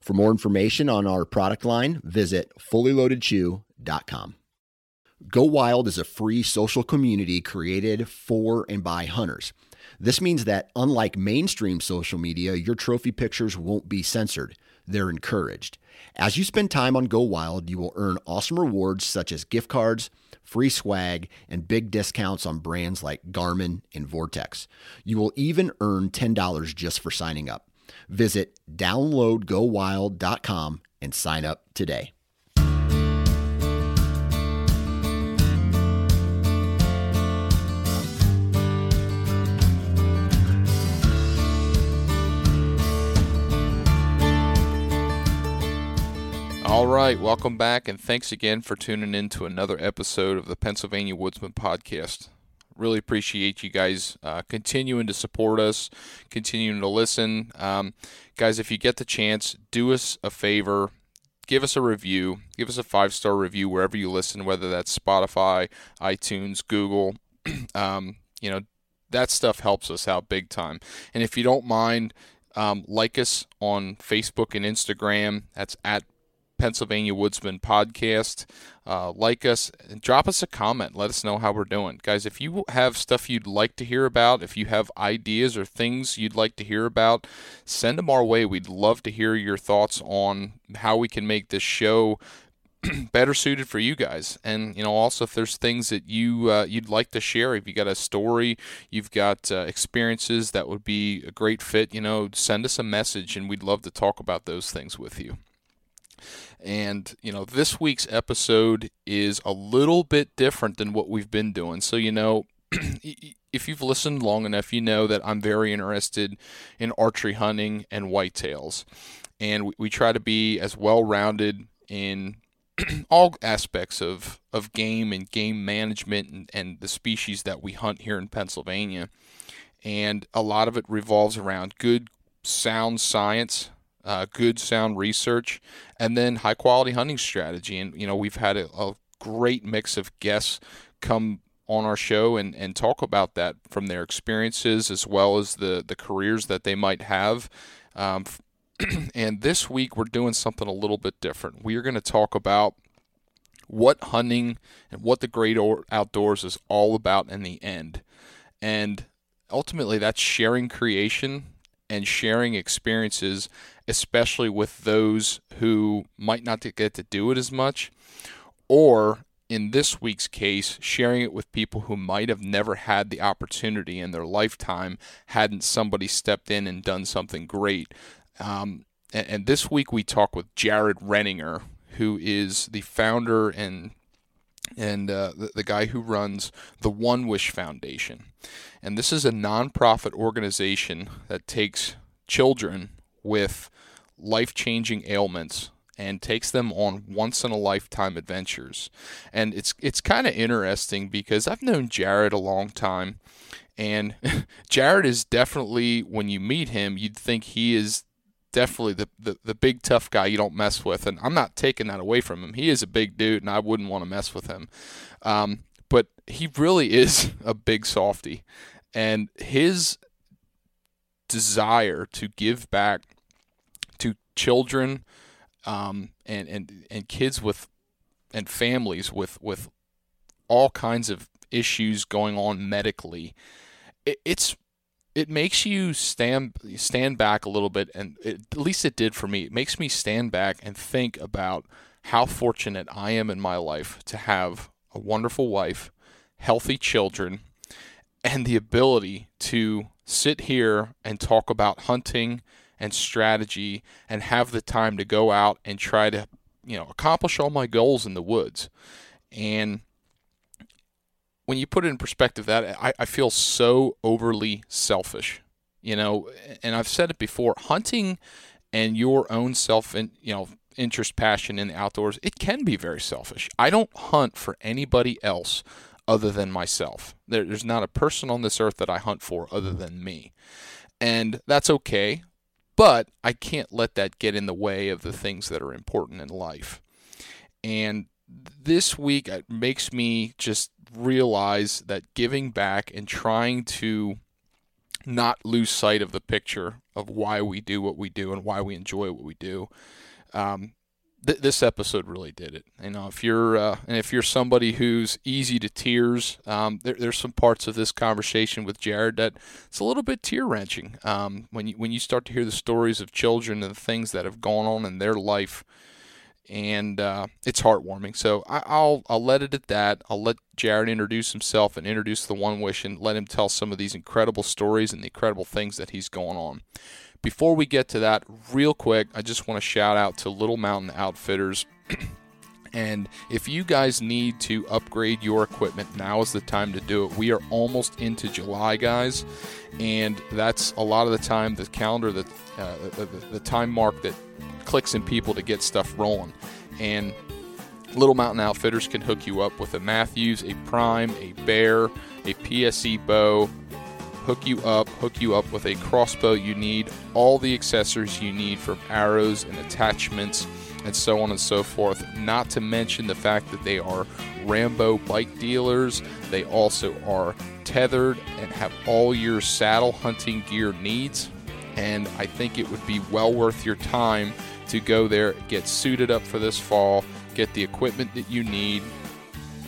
For more information on our product line, visit fullyloadedchew.com. Go Wild is a free social community created for and by hunters. This means that, unlike mainstream social media, your trophy pictures won't be censored. They're encouraged. As you spend time on Go Wild, you will earn awesome rewards such as gift cards, free swag, and big discounts on brands like Garmin and Vortex. You will even earn $10 just for signing up. Visit downloadgowild.com and sign up today. All right, welcome back, and thanks again for tuning in to another episode of the Pennsylvania Woodsman Podcast. Really appreciate you guys uh, continuing to support us, continuing to listen. Um, guys, if you get the chance, do us a favor. Give us a review. Give us a five star review wherever you listen, whether that's Spotify, iTunes, Google. um, you know, that stuff helps us out big time. And if you don't mind, um, like us on Facebook and Instagram. That's at Pennsylvania Woodsman podcast. Uh, like us and drop us a comment. Let us know how we're doing. Guys, if you have stuff you'd like to hear about, if you have ideas or things you'd like to hear about, send them our way. We'd love to hear your thoughts on how we can make this show better suited for you guys and you know also if there's things that you uh, you'd like to share if you got a story you've got uh, experiences that would be a great fit you know send us a message and we'd love to talk about those things with you and, you know, this week's episode is a little bit different than what we've been doing. So, you know, if you've listened long enough, you know that I'm very interested in archery hunting and whitetails. And we, we try to be as well rounded in all aspects of, of game and game management and, and the species that we hunt here in Pennsylvania. And a lot of it revolves around good, sound science uh, good sound research, and then high quality hunting strategy. And you know we've had a, a great mix of guests come on our show and, and talk about that from their experiences as well as the, the careers that they might have. Um, and this week we're doing something a little bit different. We are going to talk about what hunting and what the great outdoors is all about in the end. And ultimately, that's sharing creation and sharing experiences especially with those who might not get to do it as much, or in this week's case, sharing it with people who might have never had the opportunity in their lifetime hadn't somebody stepped in and done something great. Um, and, and, this week we talk with Jared Renninger, who is the founder and and uh, the, the guy who runs the One Wish Foundation. And this is a nonprofit organization that takes children with life changing ailments and takes them on once in a lifetime adventures. And it's it's kind of interesting because I've known Jared a long time and Jared is definitely when you meet him you'd think he is definitely the, the, the big tough guy you don't mess with and I'm not taking that away from him. He is a big dude and I wouldn't want to mess with him. Um, but he really is a big softy and his desire to give back to children um, and, and, and kids with and families with, with all kinds of issues going on medically, it, it's it makes you stand stand back a little bit, and it, at least it did for me. It makes me stand back and think about how fortunate I am in my life to have a wonderful wife, healthy children, and the ability to sit here and talk about hunting and strategy and have the time to go out and try to, you know, accomplish all my goals in the woods. And when you put it in perspective, that I, I feel so overly selfish, you know, and I've said it before hunting and your own self and, you know, interest, passion in the outdoors, it can be very selfish. I don't hunt for anybody else other than myself. There, there's not a person on this earth that I hunt for other than me. And that's okay, but I can't let that get in the way of the things that are important in life. And this week it makes me just realize that giving back and trying to not lose sight of the picture of why we do what we do and why we enjoy what we do. Um, th- this episode really did it. You know, if you're uh, and if you're somebody who's easy to tears, um, there, there's some parts of this conversation with Jared that it's a little bit tear wrenching. Um, when you when you start to hear the stories of children and the things that have gone on in their life and uh, it's heartwarming. So I, will I'll let it at that. I'll let Jared introduce himself and introduce the One Wish and let him tell some of these incredible stories and the incredible things that he's going on. Before we get to that, real quick, I just want to shout out to Little Mountain Outfitters. and if you guys need to upgrade your equipment, now is the time to do it. We are almost into July, guys, and that's a lot of the time the calendar that uh, the, the, the time mark that clicks in people to get stuff rolling. And Little Mountain Outfitters can hook you up with a Mathews, a Prime, a Bear, a PSE bow, hook you up, hook you up with a crossbow you need, all the accessories you need from arrows and attachments and so on and so forth. Not to mention the fact that they are Rambo bike dealers. They also are Tethrd and have all your saddle hunting gear needs. And I think it would be well worth your time to go there, get suited up for this fall, get the equipment that you need,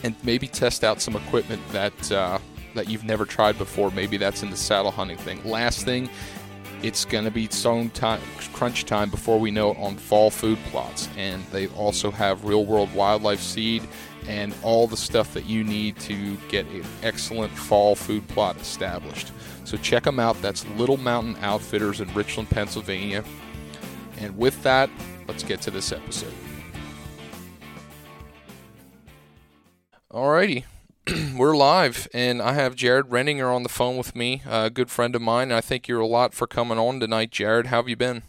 and maybe test out some equipment that uh, that you've never tried before. Maybe that's in the saddle hunting thing. Last thing, it's going to be stone time, crunch time before we know it on fall food plots, and they also have real world wildlife seed and all the stuff that you need to get an excellent fall food plot established. So check them out. That's Little Mountain Outfitters in Richland, Pennsylvania. And with that, let's get to this episode. Alrighty, we're live, and I have Jared Renninger on the phone with me, a good friend of mine. I thank you a lot for coming on tonight, Jared. How have you been?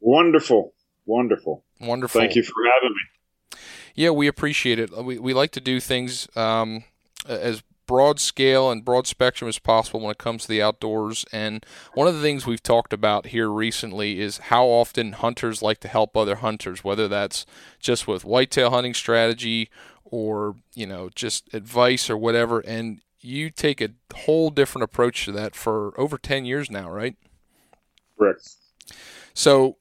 Wonderful, wonderful, wonderful. Thank you for having me. Yeah, we appreciate it. We, we like to do things um, as broad scale and broad spectrum as possible when it comes to the outdoors. And one of the things we've talked about here recently is how often hunters like to help other hunters, whether that's just with whitetail hunting strategy or, you know, just advice or whatever. And you take a whole different approach to that for over 10 years now, right? Correct. So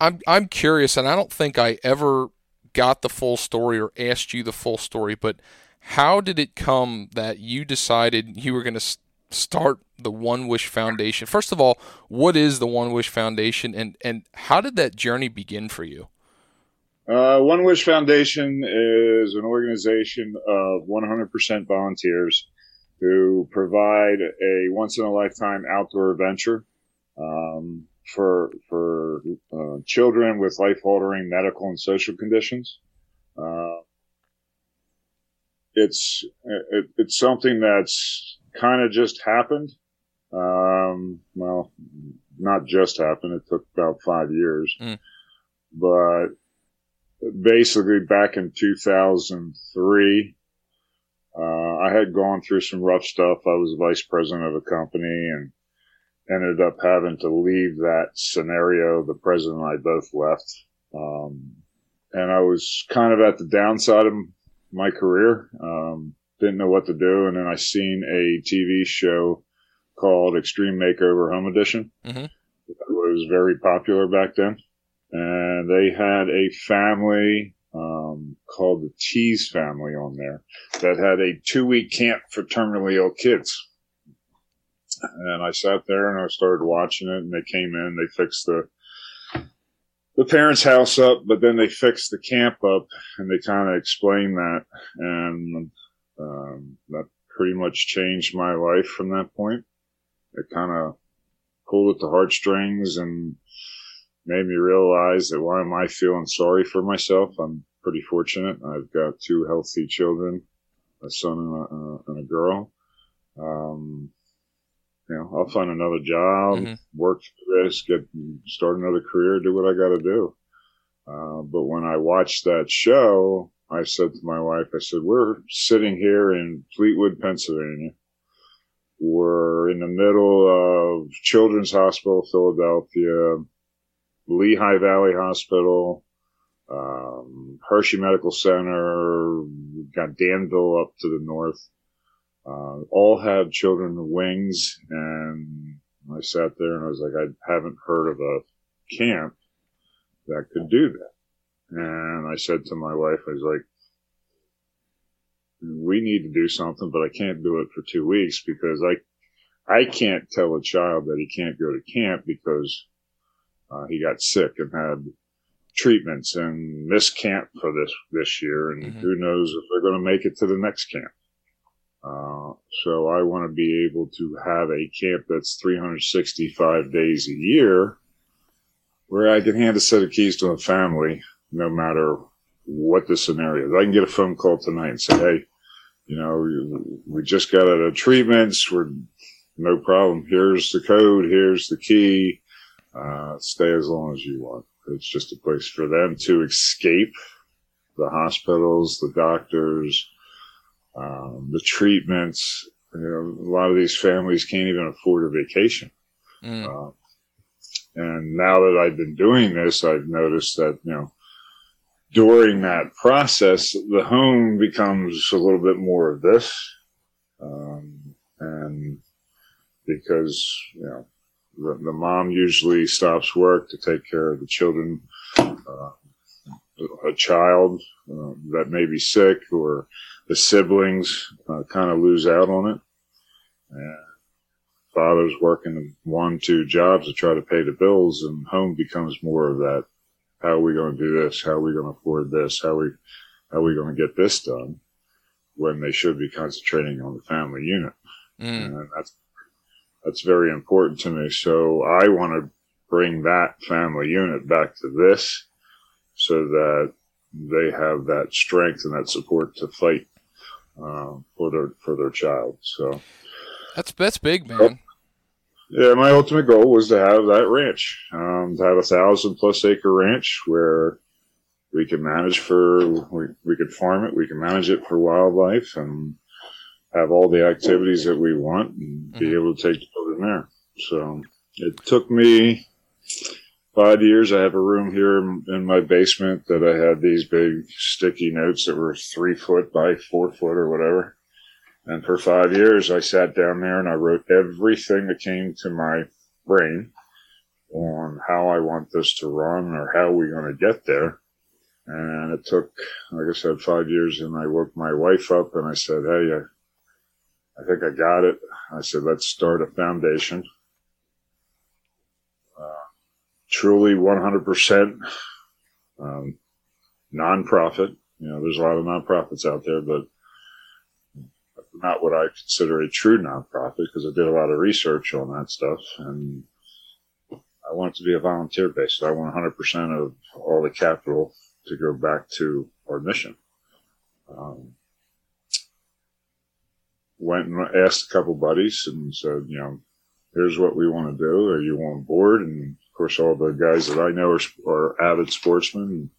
I'm I'm curious and I don't think I ever got the full story or asked you the full story, but how did it come that you decided you were going to start the One Wish Foundation? First of all, what is the One Wish Foundation, and and how did that journey begin for you? Uh, One Wish Foundation is an organization of 100% volunteers who provide a once in a lifetime outdoor adventure um, for for uh, children with life altering medical and social conditions. Uh, it's it, it's something that's kind of just happened. Um, well, not just happened. It took about five years, mm. but basically back in 2003, uh, I had gone through some rough stuff. I was vice president of a company and ended up having to leave that scenario. The president and I both left. Um, and I was kind of at the downside of my career. Um, didn't know what to do. And then I seen a TV show called Extreme Makeover Home Edition. Mm-hmm. It was very popular back then. And they had a family, um, called the Tease family on there that had a two week camp for terminally ill kids. And I sat there and I started watching it and they came in, they fixed the, the parents' house up, but then they fixed the camp up and they kind of explained that. And um, that pretty much changed my life from that point. It kind of pulled at the heartstrings and made me realize that why am I feeling sorry for myself? I'm pretty fortunate. I've got two healthy children, a son and a, uh, and a girl. Um, you know, I'll find another job, mm-hmm. work for this, get start another career, do what I got to do. Uh, but when I watched that show, I said to my wife, I said, we're sitting here in Fleetwood, Pennsylvania. We're in the middle of Children's Hospital, Philadelphia, Lehigh Valley Hospital, um, Hershey Medical Center, we've got Danville up to the north. Uh, all have children with wings. And I sat there and I was like, I haven't heard of a camp that could do that. And I said to my wife, I was like, we need to do something, but I can't do it for two weeks because I, I can't tell a child that he can't go to camp because uh, he got sick and had treatments and missed camp for this this year, and mm-hmm. who knows if they're going to make it to the next camp. Uh, so I want to be able to have a camp that's 365 days a year, where I can hand a set of keys to a family, no matter what the scenario is. I can get a phone call tonight and say, "Hey, you know, we just got out of treatments. We're no problem. Here's the code. Here's the key. Uh, stay as long as you want." It's just a place for them to escape the hospitals, the doctors, um, the treatments. You know, a lot of these families can't even afford a vacation. Mm. Uh, and now that I've been doing this, I've noticed that, you know, during that process, the home becomes a little bit more of this. Um, and because, you know, the, the, mom usually stops work to take care of the children, uh, a child uh, that may be sick or the siblings uh, kind of lose out on it. And father's working one, two jobs to try to pay the bills and home becomes more of that. How are we going to do this? How are we going to afford this? How are we, how are we going to get this done when they should be concentrating on the family unit? Mm. And that's that's very important to me. So I want to bring that family unit back to this so that they have that strength and that support to fight uh, for their for their child. So that's that's big, man. Yeah, my ultimate goal was to have that ranch, um, to have a thousand plus acre ranch where we can manage for we, we could farm it, we can manage it for wildlife, and have all the activities that we want and be mm-hmm. able to take children there. So it took me five years. I have a room here in my basement that I had these big sticky notes that were three foot by four foot or whatever. And for five years, I sat down there and I wrote everything that came to my brain on how I want this to run or how we're going to get there. And it took, like I said, five years. And I woke my wife up and I said, Hey, I think I got it. I said, let's start a foundation. Truly 100% um, nonprofit. You know, there's a lot of nonprofits out there, but not what I consider a true nonprofit because I did a lot of research on that stuff. And I want it to be a volunteer base. I want 100% of all the capital to go back to our mission. Um, went and asked a couple buddies and said, you know, here's what we want to do. Are you on board? And of course, all the guys that I know are, are avid sportsmen. And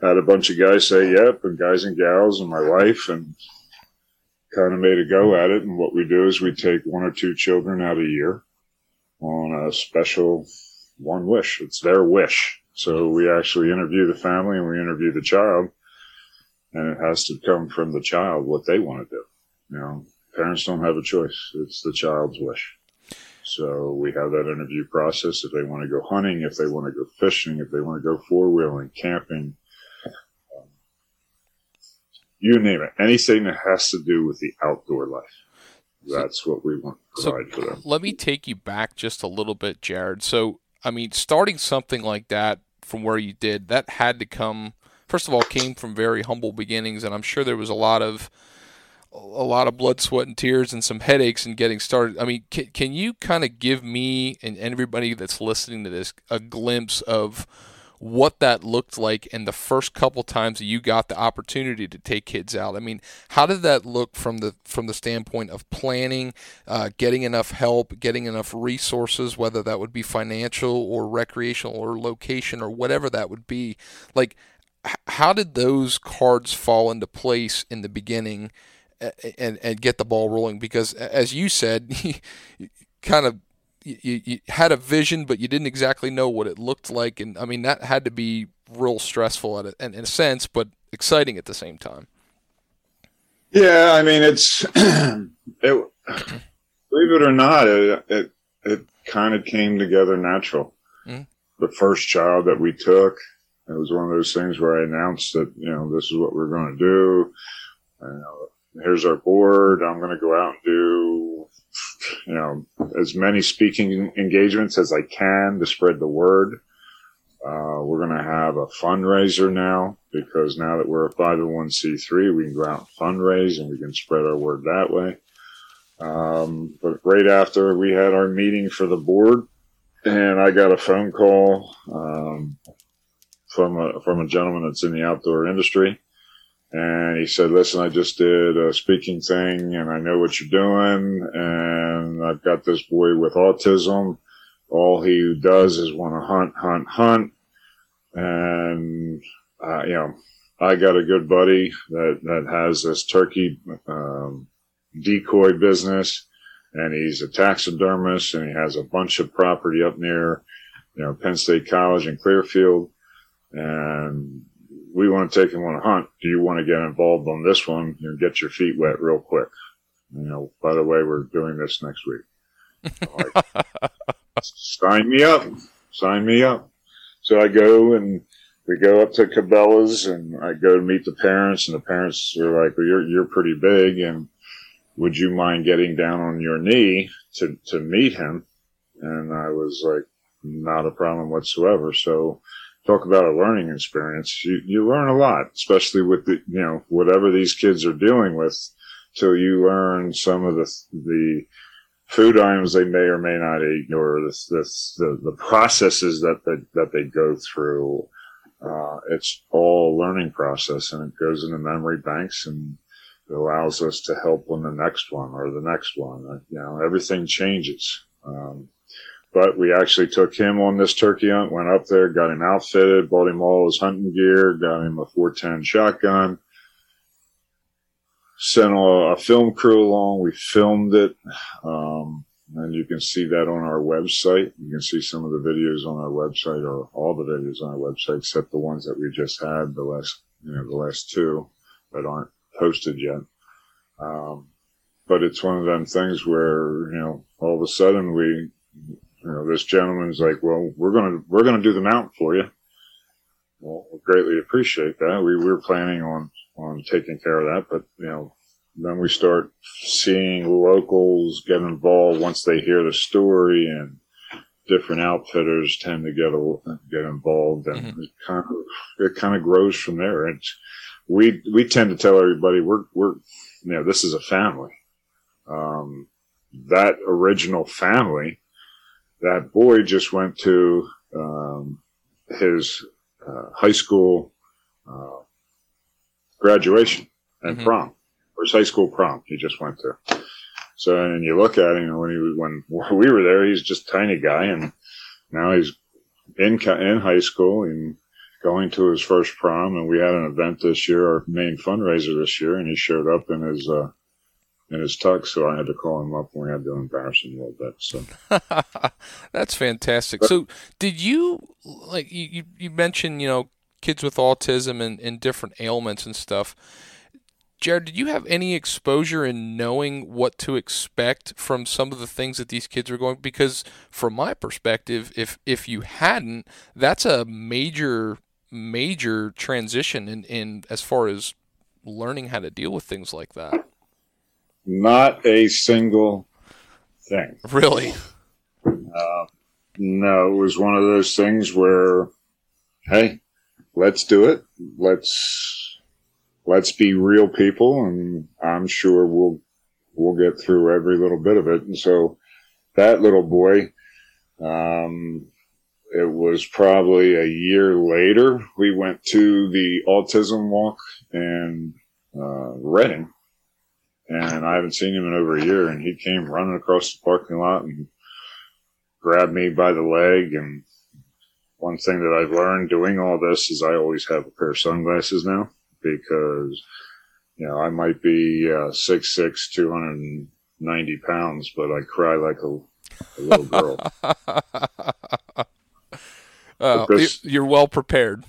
had a bunch of guys say yep, and guys and gals, and my wife, and kind of made a go at it. And what we do is we take one or two children out a year on a special one wish. It's their wish. So we actually interview the family and we interview the child, and it has to come from the child what they want to do. You know, parents don't have a choice. It's the child's wish. So we have that interview process. If they want to go hunting, if they want to go fishing, if they want to go four wheeling, camping, um, you name it, anything that has to do with the outdoor life. That's what we want to provide so for them. Let me take you back just a little bit, Jared. So, I mean, starting something like that from where you did, that had to come, first of all, came from very humble beginnings. And I'm sure there was a lot of, a lot of blood, sweat, and tears, and some headaches in getting started. I mean, can, can you kind of give me and everybody that's listening to this a glimpse of what that looked like in the first couple times that you got the opportunity to take kids out. I mean, how did that look from the from the standpoint of planning, uh, getting enough help, getting enough resources, whether that would be financial or recreational or location or whatever that would be, like how did those cards fall into place in the beginning and and get the ball rolling because as you said you kind of you, you had a vision but you didn't exactly know what it looked like and i mean that had to be real stressful at it, in, a sense but exciting at the same time yeah i mean it's it believe it or not it it, it kind of came together natural mm-hmm. the first child that we took it was one of those things where I announced that, you know, this is what we're going to do. Uh, here's our board. I'm going to go out and do, you know, as many speaking engagements as I can to spread the word. Uh, we're going to have a fundraiser now because now that we're a 501c3, we can go out and fundraise and we can spread our word that way. Um, but right after we had our meeting for the board, and I got a phone call um, from a from a gentleman that's in the outdoor industry, and he said, "Listen, I just did a speaking thing, and I know what you're doing, and I've got this boy with autism. All he does is want to hunt, hunt, hunt, and uh, you know." I got a good buddy that, that has this turkey um, decoy business, and he's a taxidermist, and he has a bunch of property up near, you know, Penn State College in Clearfield and we want to take him on a hunt. Do you want to get involved on this one and get your feet wet real quick? You know, by the way, we're doing this next week. Like, sign me up. Sign me up. So I go and we go up to Cabela's and I go to meet the parents and the parents are like, well, you're, you're pretty big and would you mind getting down on your knee to, to meet him? And I was like, not a problem whatsoever. So talk about a learning experience. You, you learn a lot, especially with the, you know, whatever these kids are dealing with till you learn some of the, the food items they may or may not eat or the, the, the processes that they, that they go through. Uh, it's all a learning process and it goes into memory banks and it allows us to help on the next one or the next one. You know, everything changes. Um, but we actually took him on this turkey hunt, went up there, got him outfitted, bought him all his hunting gear, got him a 410 shotgun, sent a, a film crew along. We filmed it. Um, and you can see that on our website. You can see some of the videos on our website or all the videos on our website, except the ones that we just had, the last, you know, the last two that aren't posted yet. Um, but it's one of them things where, you know, all of a sudden we, you know, this gentleman's like, well, we're going to, we're going to do the mountain for you. Well, we greatly appreciate that. We, we were planning on, on taking care of that, but you know, then we start seeing locals get involved once they hear the story and different outfitters tend to get, a, get involved and mm-hmm. it kind of, it kind of grows from there. And we, we tend to tell everybody we're, we're, you know, this is a family. Um, that original family that boy just went to um, his uh, high school uh, graduation and mm-hmm. prom, or his high school prom. He just went to. So, and you look at him when he was when we were there, he's just a tiny guy, and now he's in in high school and going to his first prom. And we had an event this year, our main fundraiser this year, and he showed up in his uh, in his tux, so I had to call him up and we had to embarrass him a little bit. So that's fantastic. But, so did you like you, you mentioned you know kids with autism and, and different ailments and stuff. Jared, did you have any exposure in knowing what to expect from some of the things that these kids are going? Because from my perspective, if if you hadn't, that's a major major transition in, in as far as learning how to deal with things like that. Not a single thing. Really? Uh, no, it was one of those things where, hey, let's do it. Let's let's be real people, and I'm sure we'll we'll get through every little bit of it. And so that little boy, um, it was probably a year later. We went to the autism walk in uh, Reading, and I haven't seen him in over a year. And he came running across the parking lot and grabbed me by the leg. And one thing that I've learned doing all this is I always have a pair of sunglasses now because you know I might be uh, six six, two hundred and ninety pounds, but I cry like a, a little girl. uh, you're well prepared.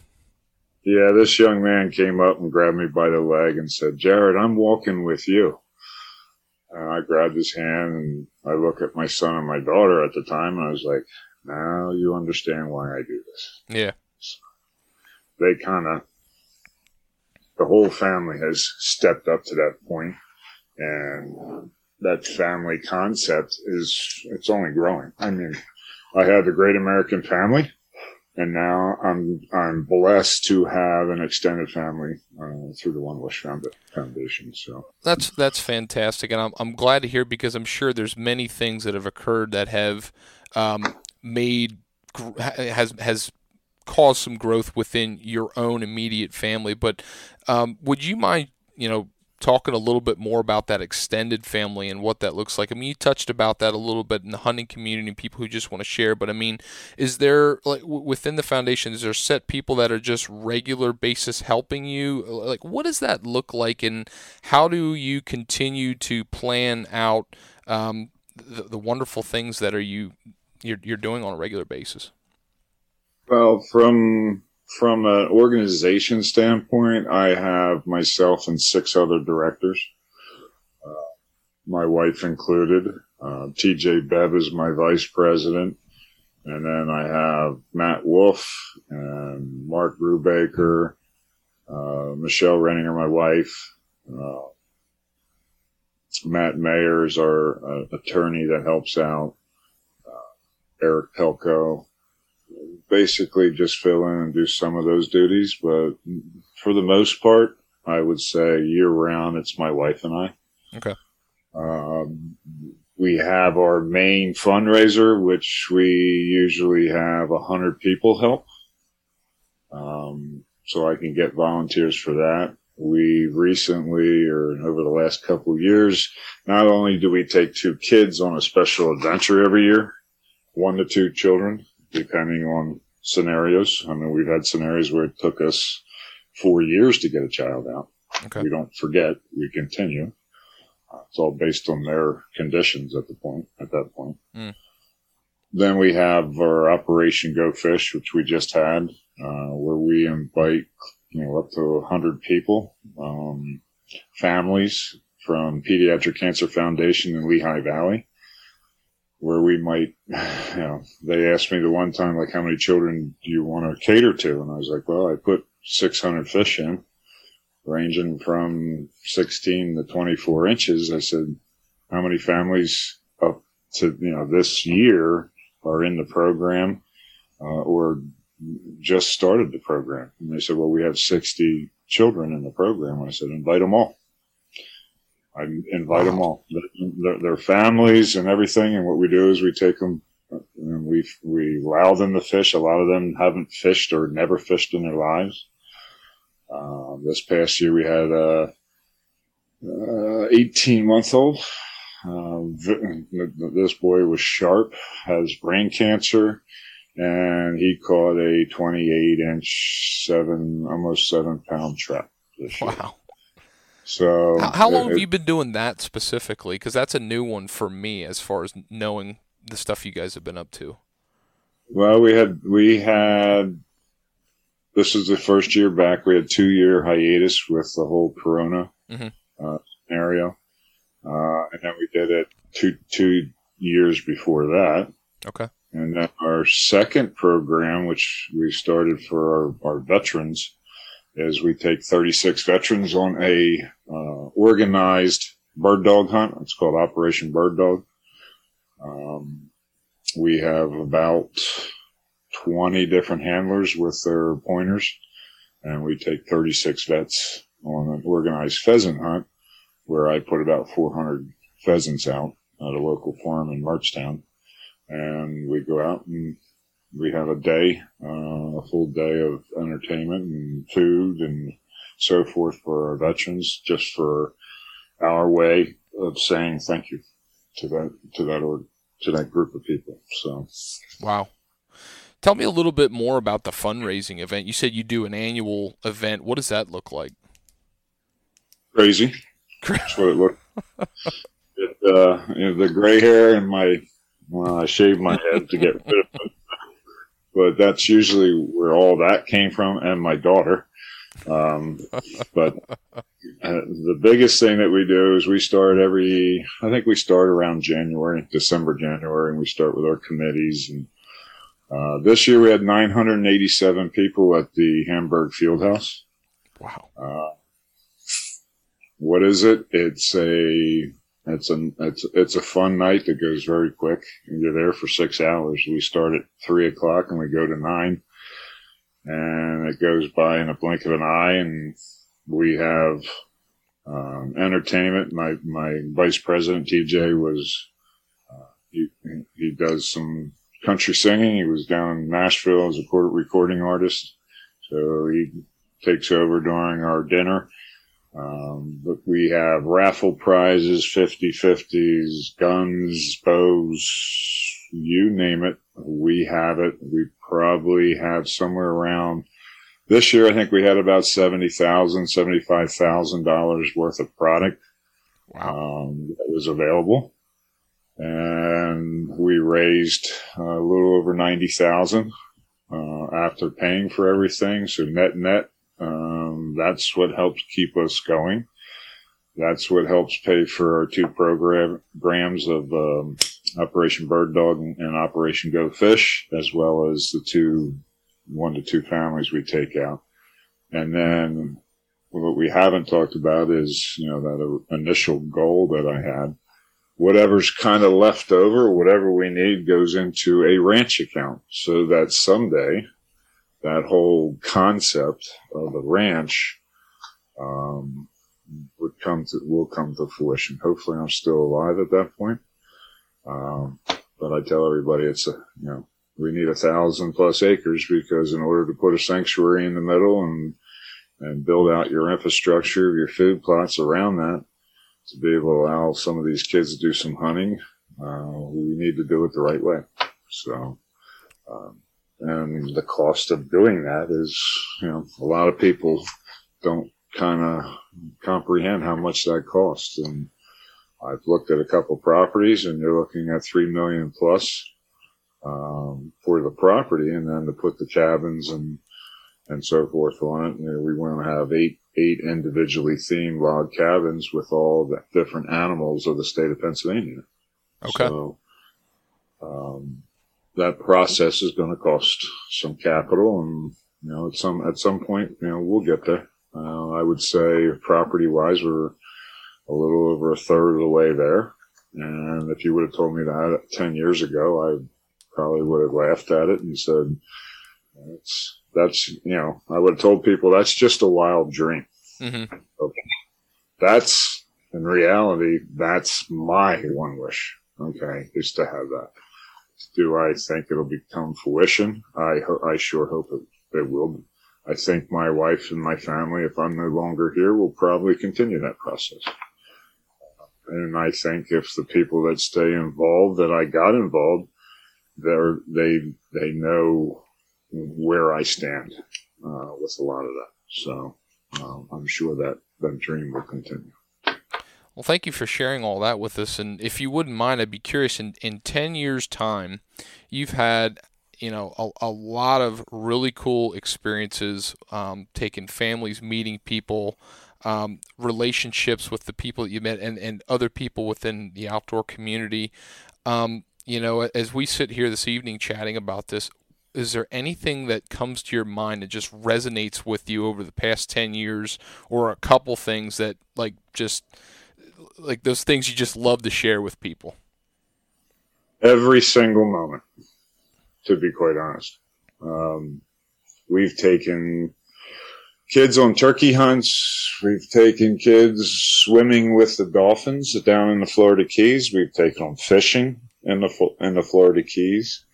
Yeah, this young man came up and grabbed me by the leg and said, Jared, I'm walking with you. And I grabbed his hand and I look at my son and my daughter at the time and I was like, now you understand why I do this. Yeah. So they kind of, the whole family has stepped up to that point and that family concept is, it's only growing. I mean, I have the great American family and now I'm I'm blessed to have an extended family uh, through the One Wish Foundation. So that's that's fantastic, and I'm I'm glad to hear because I'm sure there's many things that have occurred that have um, made has has caused some growth within your own immediate family. But um, would you mind, you know, talking a little bit more about that extended family and what that looks like. I mean, you touched about that a little bit in the hunting community people who just want to share. But I mean, is there like within the foundation, is there set people that are just regular basis helping you? Like, what does that look like, and how do you continue to plan out um, the, the wonderful things that are you you're, you're doing on a regular basis? Well, from from an organization standpoint, I have myself and six other directors, uh, my wife included. Uh, TJ Bev is my vice president. And then I have Matt Wolf and Mark Brubaker, uh, Michelle Renninger, my wife. Uh, Matt Mayer is our uh, attorney that helps out. Uh, Eric Pelko, basically just fill in and do some of those duties. But for the most part, I would say year round, it's my wife and I. Okay. Um, we have our main fundraiser, which we usually have a hundred people help. Um, so I can get volunteers for that. We recently, or over the last couple of years, not only do we take two kids on a special adventure every year, one to two children, depending on scenarios. I mean, we've had scenarios where it took us four years to get a child out. Okay. We don't forget. We continue. Uh, it's all based on their conditions at the point, at that point. Mm. Then we have our Operation Go Fish, which we just had, uh, where we invite, you know, up to a hundred people, um, families from Pediatric Cancer Foundation in Lehigh Valley where we might, you know, they asked me the one time, like, how many children do you want to cater to? And I was like, well, I put 600 fish in, ranging from 16 to 24 inches. I said, how many families up to, you know, this year are in the program, uh, or just started the program? And they said, well, we have 60 children in the program. I said, invite them all. I invite them all, their, families and everything. And what we do is we take them and we we allow them to fish. A lot of them haven't fished or never fished in their lives. Uh, this past year we had a, 18 month old. Uh, this boy was sharp, has brain cancer, and he caught a 28 inch, seven, almost seven pound trap. Wow. So how, how long it, have you been doing that specifically? Because that's a new one for me as far as knowing the stuff you guys have been up to. Well, we had we had this is the first year back. We had two year hiatus with the whole Corona mm-hmm. uh, scenario, uh, and then we did it two two years before that. Okay. And then our second program, which we started for our, our veterans, is we take 36 veterans on a uh, organized bird dog hunt. It's called Operation Bird Dog. Um, we have about 20 different handlers with their pointers, and we take 36 vets on an organized pheasant hunt where I put about 400 pheasants out at a local farm in Mertztown. And we go out and we have a day, uh, a full day of entertainment and food and so forth for our veterans, just for our way of saying thank you to that to that or to that group of people. So, wow. Tell me a little bit more about the fundraising event. You said you do an annual event. What does that look like? Crazy. That's what it looked. it, uh, you know, the gray hair and my well, I shaved my head to get rid of it. But that's usually where all that came from, and my daughter. Um, but uh, the biggest thing that we do is we start every, I think we start around January, December, January, and we start with our committees. And uh, this year we had 987 people at the Hamburg Fieldhouse. Wow. Uh, what is it? It's a it's a it's it's a fun night that goes very quick. You're there for six hours. We start at three o'clock and we go to nine and it goes by in a blink of an eye. And we have um, entertainment. My my vice president TJ was uh, he he does some country singing. He was down in Nashville as a recording artist, so he takes over during our dinner. Um, but we have raffle prizes, 50 50s, guns, bows, you name it. We have it. We probably have somewhere around this year. I think we had about seventy thousand, seventy-five thousand dollars $75,000 worth of product um, that was available, and we raised a little over ninety thousand uh, after paying for everything. So net net, that's what helps keep us going. That's what helps pay for our two programs of um, Operation Bird Dog and Operation Go Fish, as well as the two, one to two families we take out. And then what we haven't talked about is, you know, that initial goal that I had. Whatever's kind of left over, whatever we need goes into a ranch account so that someday that whole concept of a ranch, um, would come to, will come to fruition. Hopefully I'm still alive at that point. Um, but I tell everybody it's a, you know, we need a thousand plus acres because in order to put a sanctuary in the middle and, and build out your infrastructure, your food plots around that, to be able to allow some of these kids to do some hunting, uh, we need to do it the right way. So, um, and the cost of doing that is, you know, a lot of people don't kind of comprehend how much that costs. And I've looked at a couple properties and you're looking at three million plus um, for the property, and then to put the cabins and and so forth on it. You know, we want to have eight eight individually themed log cabins with all the different animals of the state of Pennsylvania. Okay. So um, that process is going to cost some capital, and you know, at some at some point, you know, we'll get there. Uh, I would say property wise, we're a little over a third of the way there. And if you would have told me that 10 years ago, I probably would have laughed at it and said, that's, that's, you know, I would have told people that's just a wild dream. Mm-hmm. Okay. That's in reality, that's my one wish. Okay. Is to have that. Do I think it'll become fruition? I, ho- I sure hope it, it will. I think my wife and my family, if I'm no longer here, will probably continue that process. And I think if the people that stay involved, that I got involved, they're, they, they know where I stand, uh, with a lot of that. So, um, I'm sure that that dream will continue. Well, thank you for sharing all that with us. And if you wouldn't mind, I'd be curious in, in 10 years' time, you've had, you know, a, a lot of really cool experiences, um, taking families, meeting people, um, relationships with the people that you met and, and other people within the outdoor community. Um, you know, as we sit here this evening chatting about this, is there anything that comes to your mind that just resonates with you over the past 10 years or a couple things that like just like those things you just love to share with people? Every single moment, to be quite honest. Um, we've taken kids on turkey hunts. We've taken kids swimming with the dolphins down in the Florida Keys. We've taken them fishing in the in the Florida Keys.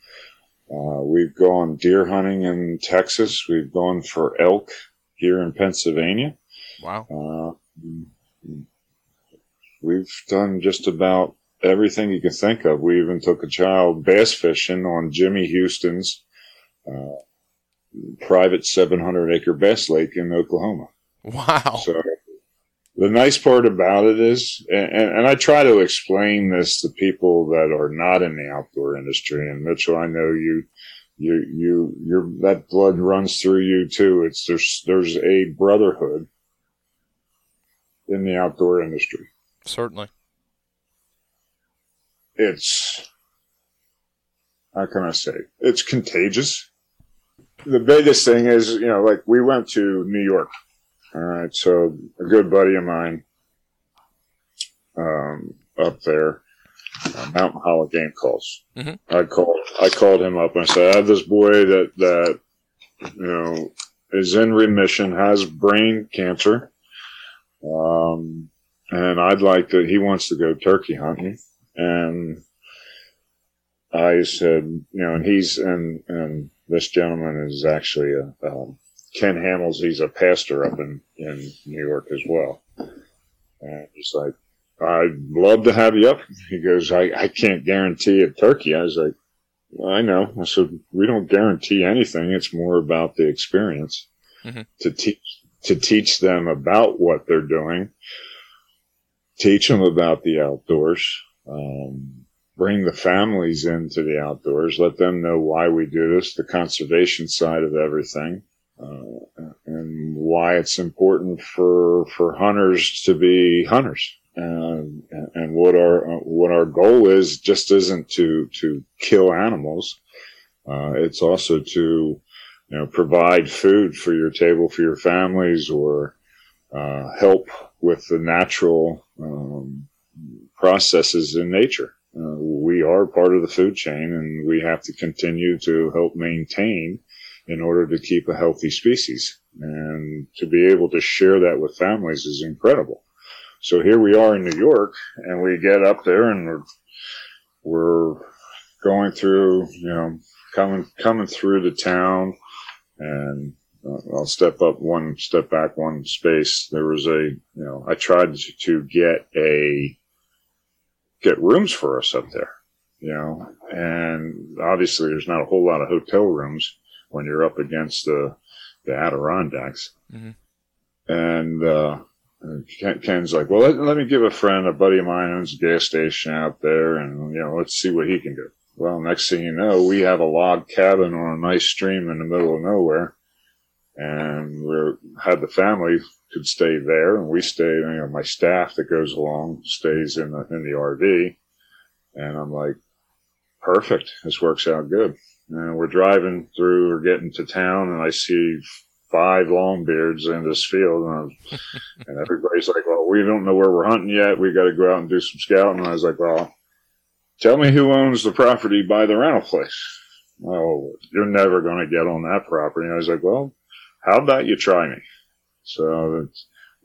Uh, we've gone deer hunting in Texas. We've gone for elk here in Pennsylvania. Wow. Uh, we've done just about everything you can think of. We even took a child bass fishing on Jimmy Houston's uh, private 700 acre bass lake in Oklahoma. Wow. So the nice part about it is, and, and, I try to explain this to people that are not in the outdoor industry. And Mitchell, I know you, you, you, your that blood runs through you too. It's there's there's a brotherhood in the outdoor industry. Certainly. It's how can I say? It's contagious. The biggest thing is, you know, like we went to New York. All right, so a good buddy of mine um, up there, uh, Mountain Hollow Game Calls. Mm-hmm. I called. I called him up and I said, "I have this boy that that you know is in remission, has brain cancer, um, and I'd like to. He wants to go turkey hunting, and I said, you know, and he's and and this gentleman is actually a um, Ken Hamels. He's a pastor up in in New York as well, and he's like, I'd love to have you up. He goes, I I can't guarantee a turkey. I was like, well, I know. I said we don't guarantee anything. It's more about the experience mm-hmm. to teach to teach them about what they're doing, teach them about the outdoors. Um, bring the families into the outdoors, let them know why we do this, the conservation side of everything, uh, and why it's important for for hunters to be hunters. And, and what our what our goal is just isn't to to kill animals. Uh, it's also to you know provide food for your table for your families or uh, help with the natural um, processes in nature. Uh, we are part of the food chain and we have to continue to help maintain in order to keep a healthy species. And to be able to share that with families is incredible. So here we are in New York and we get up there and we're, we're going through, you know, coming, coming through the town and I'll step up one step back one space. There was a, you know, I tried to get a, get rooms for us up there, you know, and obviously there's not a whole lot of hotel rooms when you're up against the, the Adirondacks. Mm-hmm. And, uh, Ken's like, well, let, let, me give a friend, a buddy of mine owns a gas station out there and, you know, let's see what he can do. Well, next thing you know, we have a log cabin on a nice stream in the middle of nowhere. And we had the family could stay there, and we stay. You know, my staff that goes along stays in the in the RV, and I'm like, perfect. This works out good. And we're driving through, we're getting to town, and I see five longbeards in this field, and, and everybody's like, "Well, we don't know where we're hunting yet. We got to go out and do some scouting." And I was like, "Well, tell me who owns the property by the rental place." Oh, you're never going to get on that property. And I was like, "Well, how about you try me?" So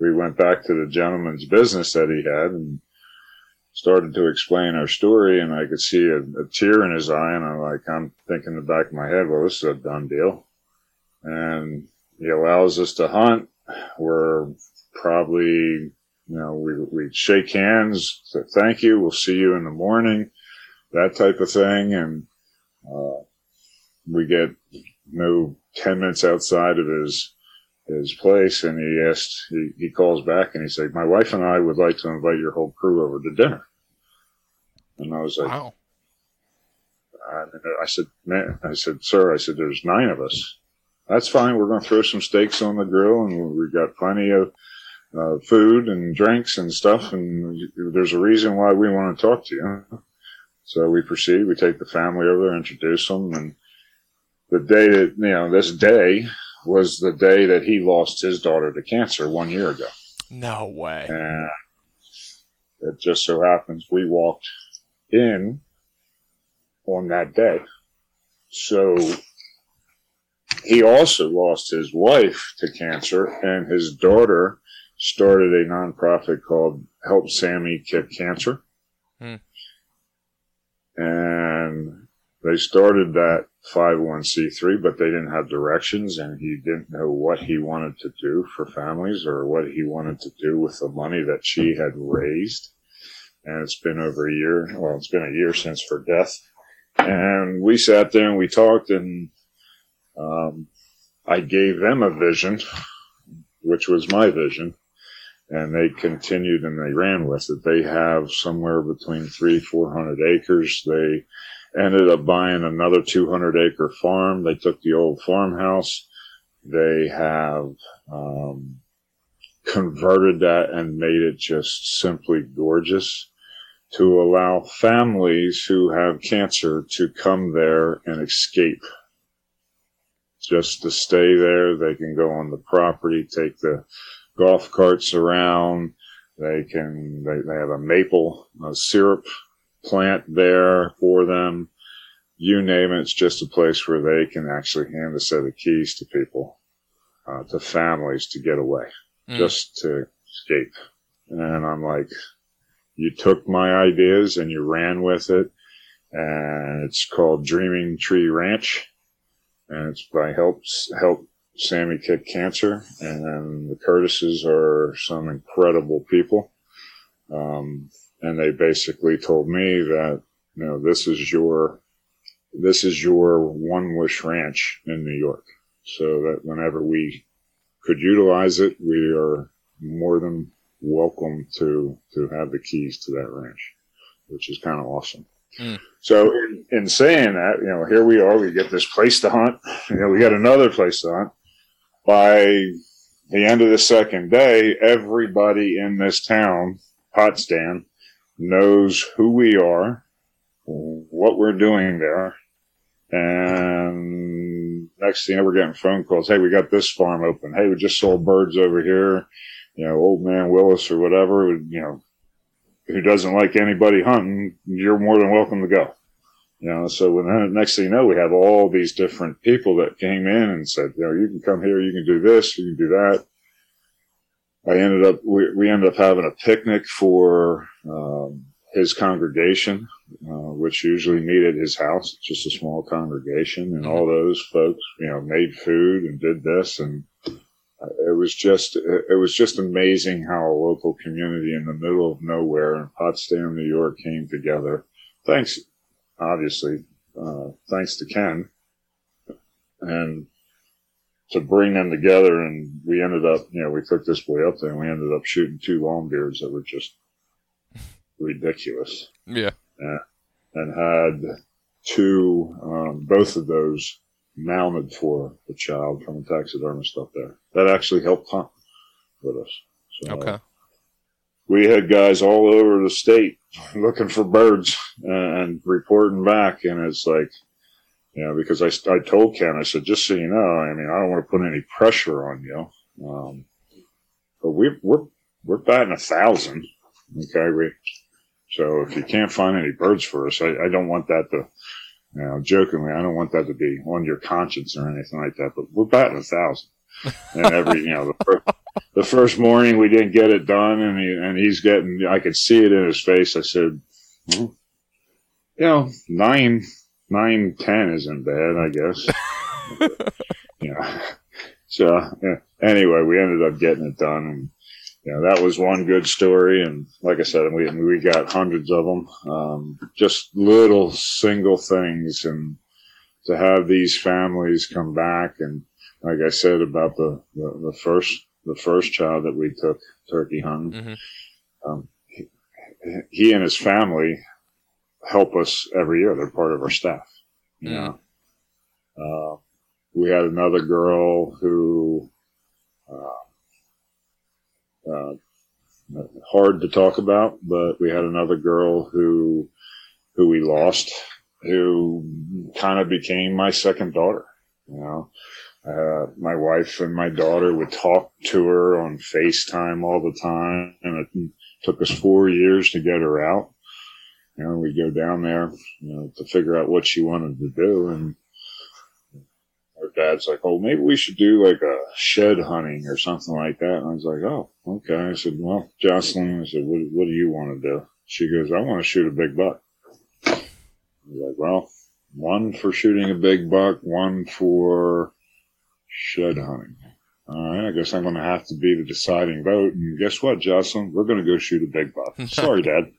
we went back to the gentleman's business that he had and started to explain our story. And I could see a, a tear in his eye. And I'm like, I'm thinking in the back of my head, well, this is a done deal. And he allows us to hunt. We're probably, you know, we, we shake hands, say thank you. We'll see you in the morning, that type of thing. And, uh, we get no 10 minutes outside of his his place and he asked, he, he calls back and he said, my wife and I would like to invite your whole crew over to dinner. And I was like, wow. I, I said, man, I said, sir, I said, there's nine of us. That's fine. We're going to throw some steaks on the grill and we've got plenty of uh, food and drinks and stuff. And there's a reason why we want to talk to you. So we proceed. We take the family over there, introduce them. And the day that, you know, this day, was the day that he lost his daughter to cancer one year ago. No way. And it just so happens we walked in on that day. So he also lost his wife to cancer and his daughter started a nonprofit called Help Sammy Kick Cancer. Hmm. And they started that 501c3, but they didn't have directions and he didn't know what he wanted to do for families or what he wanted to do with the money that she had raised. And it's been over a year. Well, it's been a year since her death. And we sat there and we talked and, um, I gave them a vision, which was my vision and they continued and they ran with it. They have somewhere between three, 400 acres. They, ended up buying another 200 acre farm. They took the old farmhouse. They have um, converted that and made it just simply gorgeous to allow families who have cancer to come there and escape. Just to stay there, they can go on the property, take the golf carts around. They can, they, they have a maple a syrup plant there for them. You name it, it's just a place where they can actually hand a set of keys to people, uh, to families to get away, mm. just to escape. And I'm like, you took my ideas and you ran with it. And it's called Dreaming Tree Ranch. And it's by Help, Help Sammy Kick Cancer. And the Curtises are some incredible people. Um, and they basically told me that, you know, this is your, this is your one wish ranch in New York. So that whenever we could utilize it, we are more than welcome to, to have the keys to that ranch, which is kind of awesome. Mm. So in, in, saying that, you know, here we are, we get this place to hunt. You know, we got another place to hunt. By the end of the second day, everybody in this town, Potsdam, knows who we are, what we're doing there. And next thing you know, we're getting phone calls. Hey, we got this farm open. Hey, we just sold birds over here. You know, old man Willis or whatever, you know, who doesn't like anybody hunting, you're more than welcome to go. You know, so when the next thing you know, we have all these different people that came in and said, you know, you can come here, you can do this, you can do that. I ended up, we, we ended up having a picnic for, um, his congregation, uh, which usually meet at his house, just a small congregation. And all those folks, you know, made food and did this. And it was just, it was just amazing how a local community in the middle of nowhere in Potsdam, New York came together. Thanks, obviously, uh, thanks to Ken. And to bring them together and we ended up, you know, we took this boy up there and we ended up shooting two longbeards that were just ridiculous. Yeah. Uh, and had two, um, both of those mounted for the child from a taxidermist up there. That actually helped hunt with us. So, okay. We had guys all over the state looking for birds and reporting back, and it's like, you know, because I, I told Ken, I said, just so you know, I mean, I don't want to put any pressure on you. Um, but we, we're, we're batting a thousand. Okay. We, so if you can't find any birds for us, I, I don't want that to, you know, jokingly, I don't want that to be on your conscience or anything like that, but we're batting a thousand. and every, you know, the first, the first morning we didn't get it done and he, and he's getting, I could see it in his face. I said, well, you know, nine, nine, ten isn't bad, I guess. yeah. So yeah. anyway, we ended up getting it done and, you know, that was one good story. And like I said, we, we got hundreds of them. Um, just little single things. And to have these families come back and, like I said about the, the, the first, the first child that we took turkey hunting, mm-hmm. um, he, he, and his family help us every year. They're part of our staff. You mm. know, uh, we had another girl who, uh, uh, hard to talk about, but we had another girl who, who we lost, who kind of became my second daughter. You know, uh, my wife and my daughter would talk to her on FaceTime all the time, and it took us four years to get her out. You know, we go down there, you know, to figure out what she wanted to do, and her dad's like, "Oh, maybe we should do like a shed hunting or something like that." And I was like, "Oh, okay." I said, "Well, Jocelyn," I said, "What, what do you want to do?" She goes, "I want to shoot a big buck." I was like, "Well, one for shooting a big buck, one for shed hunting. All right, I guess I'm going to have to be the deciding vote. And guess what, Jocelyn? We're going to go shoot a big buck. Sorry, Dad.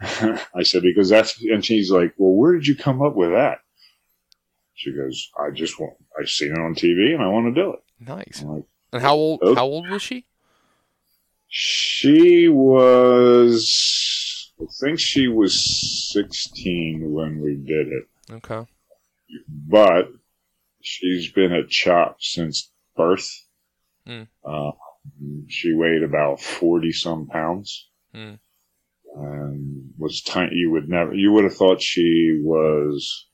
I said, because that's, and she's like, well, where did you come up with that? She goes, I just want, I've seen it on TV and I want to do it. Nice. Like, and how old, oh. how old was she? She was, I think she was 16 when we did it. Okay. But she's been at CHOP since birth. Mm. Uh, she weighed about 40 some pounds. Mm. And was tiny. You would never, you would have thought she was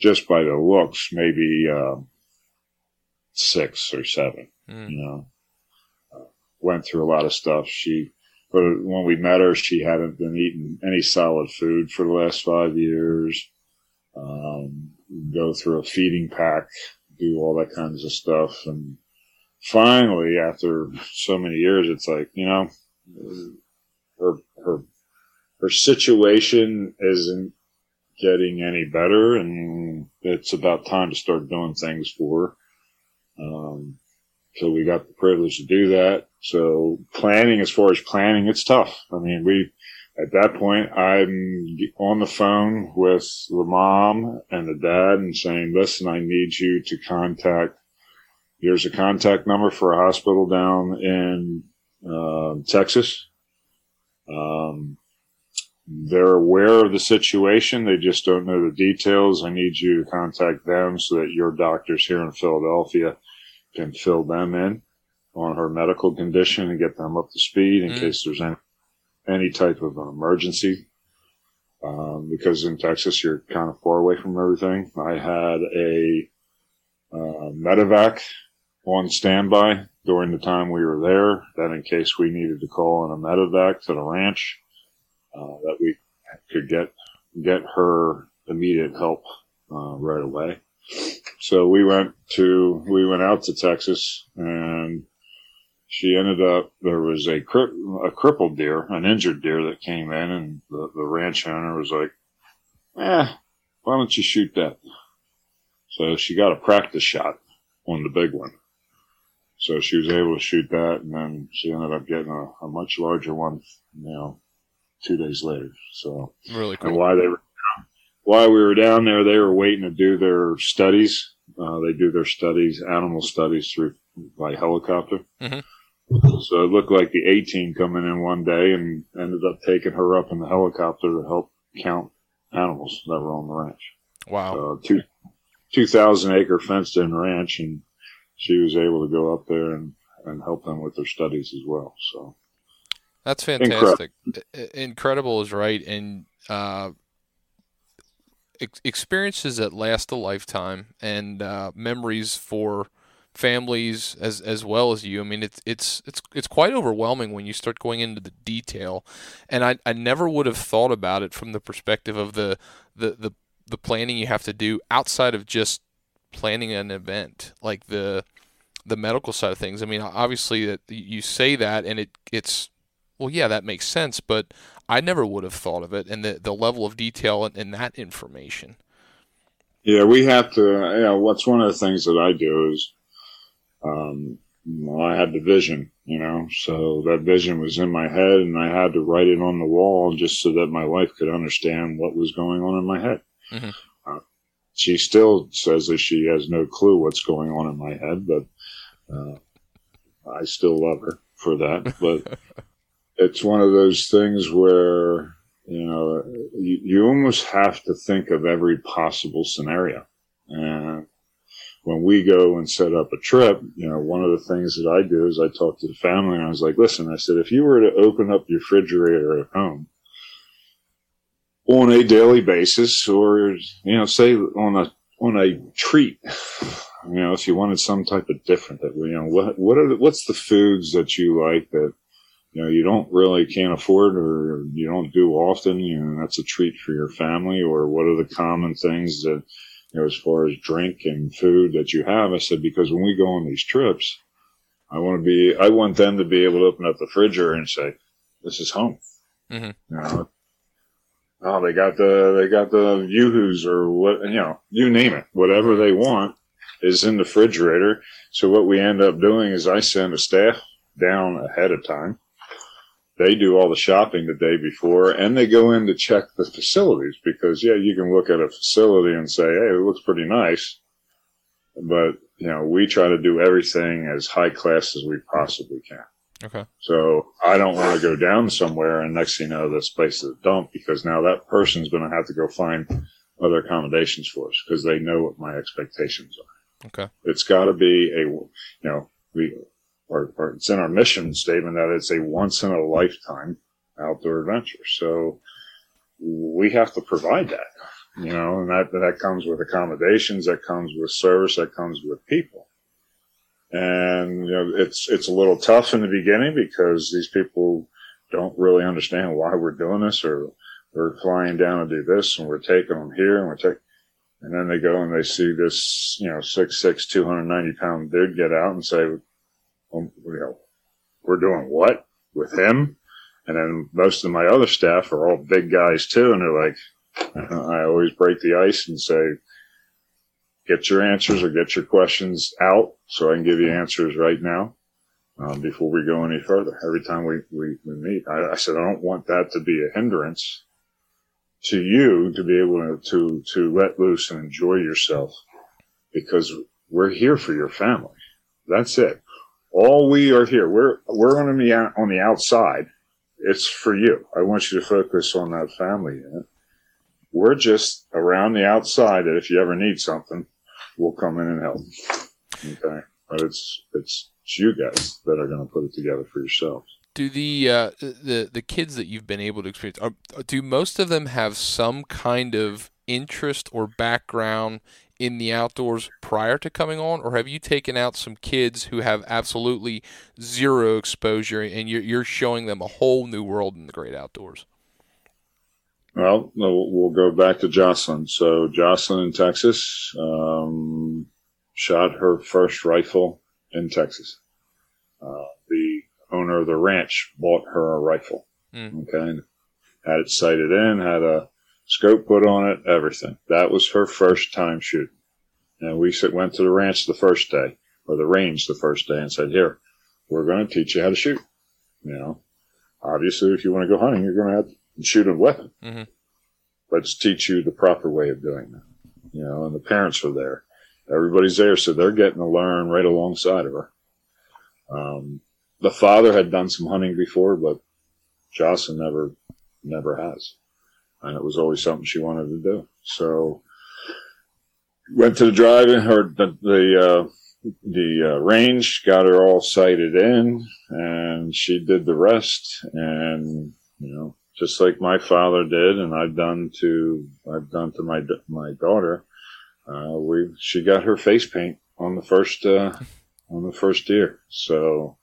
just by the looks, maybe, uh, six or seven, mm. you know, uh, went through a lot of stuff. She, but when we met her, she hadn't been eating any solid food for the last five years. Um, go through a feeding pack, do all that kinds of stuff. And finally, after so many years, it's like, you know, her, her, her situation isn't getting any better and it's about time to start doing things for her. Um, so we got the privilege to do that. So planning, as far as planning, it's tough. I mean, we, at that point, I'm on the phone with the mom and the dad and saying, listen, I need you to contact, here's a contact number for a hospital down in uh, Texas. Um, they're aware of the situation. They just don't know the details. I need you to contact them so that your doctors here in Philadelphia can fill them in on her medical condition and get them up to speed in mm. case there's any any type of an emergency. Um, because in Texas, you're kind of far away from everything. I had a uh, medevac on standby during the time we were there, that in case we needed to call in a medevac to the ranch, that we could get get her immediate help uh, right away. So we went to we went out to Texas and she ended up there was a a crippled deer, an injured deer that came in, and the, the ranch owner was like, "Eh, why don't you shoot that?" So she got a practice shot on the big one. So she was able to shoot that, and then she ended up getting a, a much larger one, you know, two days later. So really cool. And why they were while we were down there, they were waiting to do their studies. Uh, they do their studies, animal studies through by helicopter. Mm-hmm. So it looked like the A team coming in one day and ended up taking her up in the helicopter to help count animals that were on the ranch. Wow. So two, 2,000 acre fenced in ranch and she was able to go up there and, and help them with their studies as well. So that's fantastic. Incredible, Incredible is right. And, uh, experiences that last a lifetime and uh, memories for families as as well as you. I mean, it's it's it's it's quite overwhelming when you start going into the detail, and I I never would have thought about it from the perspective of the the the, the planning you have to do outside of just planning an event, like the the medical side of things. I mean, obviously that you say that, and it it's well, yeah, that makes sense, but I never would have thought of it, and the the level of detail in, in that information. Yeah, we have to. You know, what's one of the things that I do is um, well, I had the vision, you know, so that vision was in my head and I had to write it on the wall just so that my wife could understand what was going on in my head. Mm-hmm. Uh, she still says that she has no clue what's going on in my head, but uh, I still love her for that. But it's one of those things where, you know, you, you almost have to think of every possible scenario. And when we go and set up a trip, you know, one of the things that I do is I talk to the family and I was like, listen, I said, if you were to open up your refrigerator at home on a daily basis or, you know, say on a, on a treat, you know, if you wanted some type of different that, you know, what, what are the, what's the foods that you like that, you know, you don't really can't afford or you don't do often, you know, that's a treat for your family or what are the common things that, you know, as far as drink and food that you have. I said, because when we go on these trips, I want to be, I want them to be able to open up the refrigerator and say, this is home. Mm-hmm. You know, oh, they got the they got the yoo-hoos or what you know, you name it, whatever they want is in the refrigerator. So what we end up doing is I send a staff down ahead of time. They do all the shopping the day before and they go in to check the facilities because yeah, you can look at a facility and say, Hey, it looks pretty nice. But, you know, we try to do everything as high class as we possibly can. Okay. So I don't want to go down somewhere and next thing you know, this place is a dump because now that person's going to have to go find other accommodations for us because they know what my expectations are. Okay. It's got to be a, you know, we, or, or it's in our mission statement that it's a once in a lifetime outdoor adventure. So we have to provide that, you know, and that, that comes with accommodations, that comes with service, that comes with people. And, you know, it's, it's a little tough in the beginning because these people don't really understand why we're doing this or we're flying down to do this and we're taking them here and we're taking, and then they go and they see this, you know, six, six, 290 pound dude get out and say, you know, we're doing what with him? And then most of my other staff are all big guys too. And they're like, I always break the ice and say, get your answers or get your questions out so I can give you answers right now um, before we go any further. Every time we, we, we meet, I, I, said, I don't want that to be a hindrance to you to be able to, to, to let loose and enjoy yourself because we're here for your family. That's it. All we are here, we're, we're to be on the outside. It's for you. I want you to focus on that family unit. We're just around the outside that if you ever need something, we'll come in and help. Okay. But it's, it's, it's you guys that are going to put it together for yourselves. Do the uh, the the kids that you've been able to experience are, do most of them have some kind of interest or background in the outdoors prior to coming on, or have you taken out some kids who have absolutely zero exposure and you're, you're showing them a whole new world in the great outdoors? Well, we'll go back to Jocelyn. So Jocelyn in Texas um, shot her first rifle in Texas. Uh, the owner of the ranch bought her a rifle. Mm. Okay, had it sighted in, had a scope put on it, everything. That was her first time shooting. And we went to the ranch the first day, or the range the first day, and said, "Here, we're going to teach you how to shoot." You know, obviously, if you want to go hunting, you're going to have to shoot a weapon. Mm-hmm. Let's teach you the proper way of doing that. You know, and the parents were there. Everybody's there, so they're getting to learn right alongside of her. Um, the father had done some hunting before, but Jocelyn never, never has. And it was always something she wanted to do. So went to the drive-in or the, the, uh, the uh, range, got her all sighted in and she did the rest. And, you know, just like my father did and I've done to, I've done to my, my daughter, uh, we, she got her face paint on the first, uh, on the first deer. So,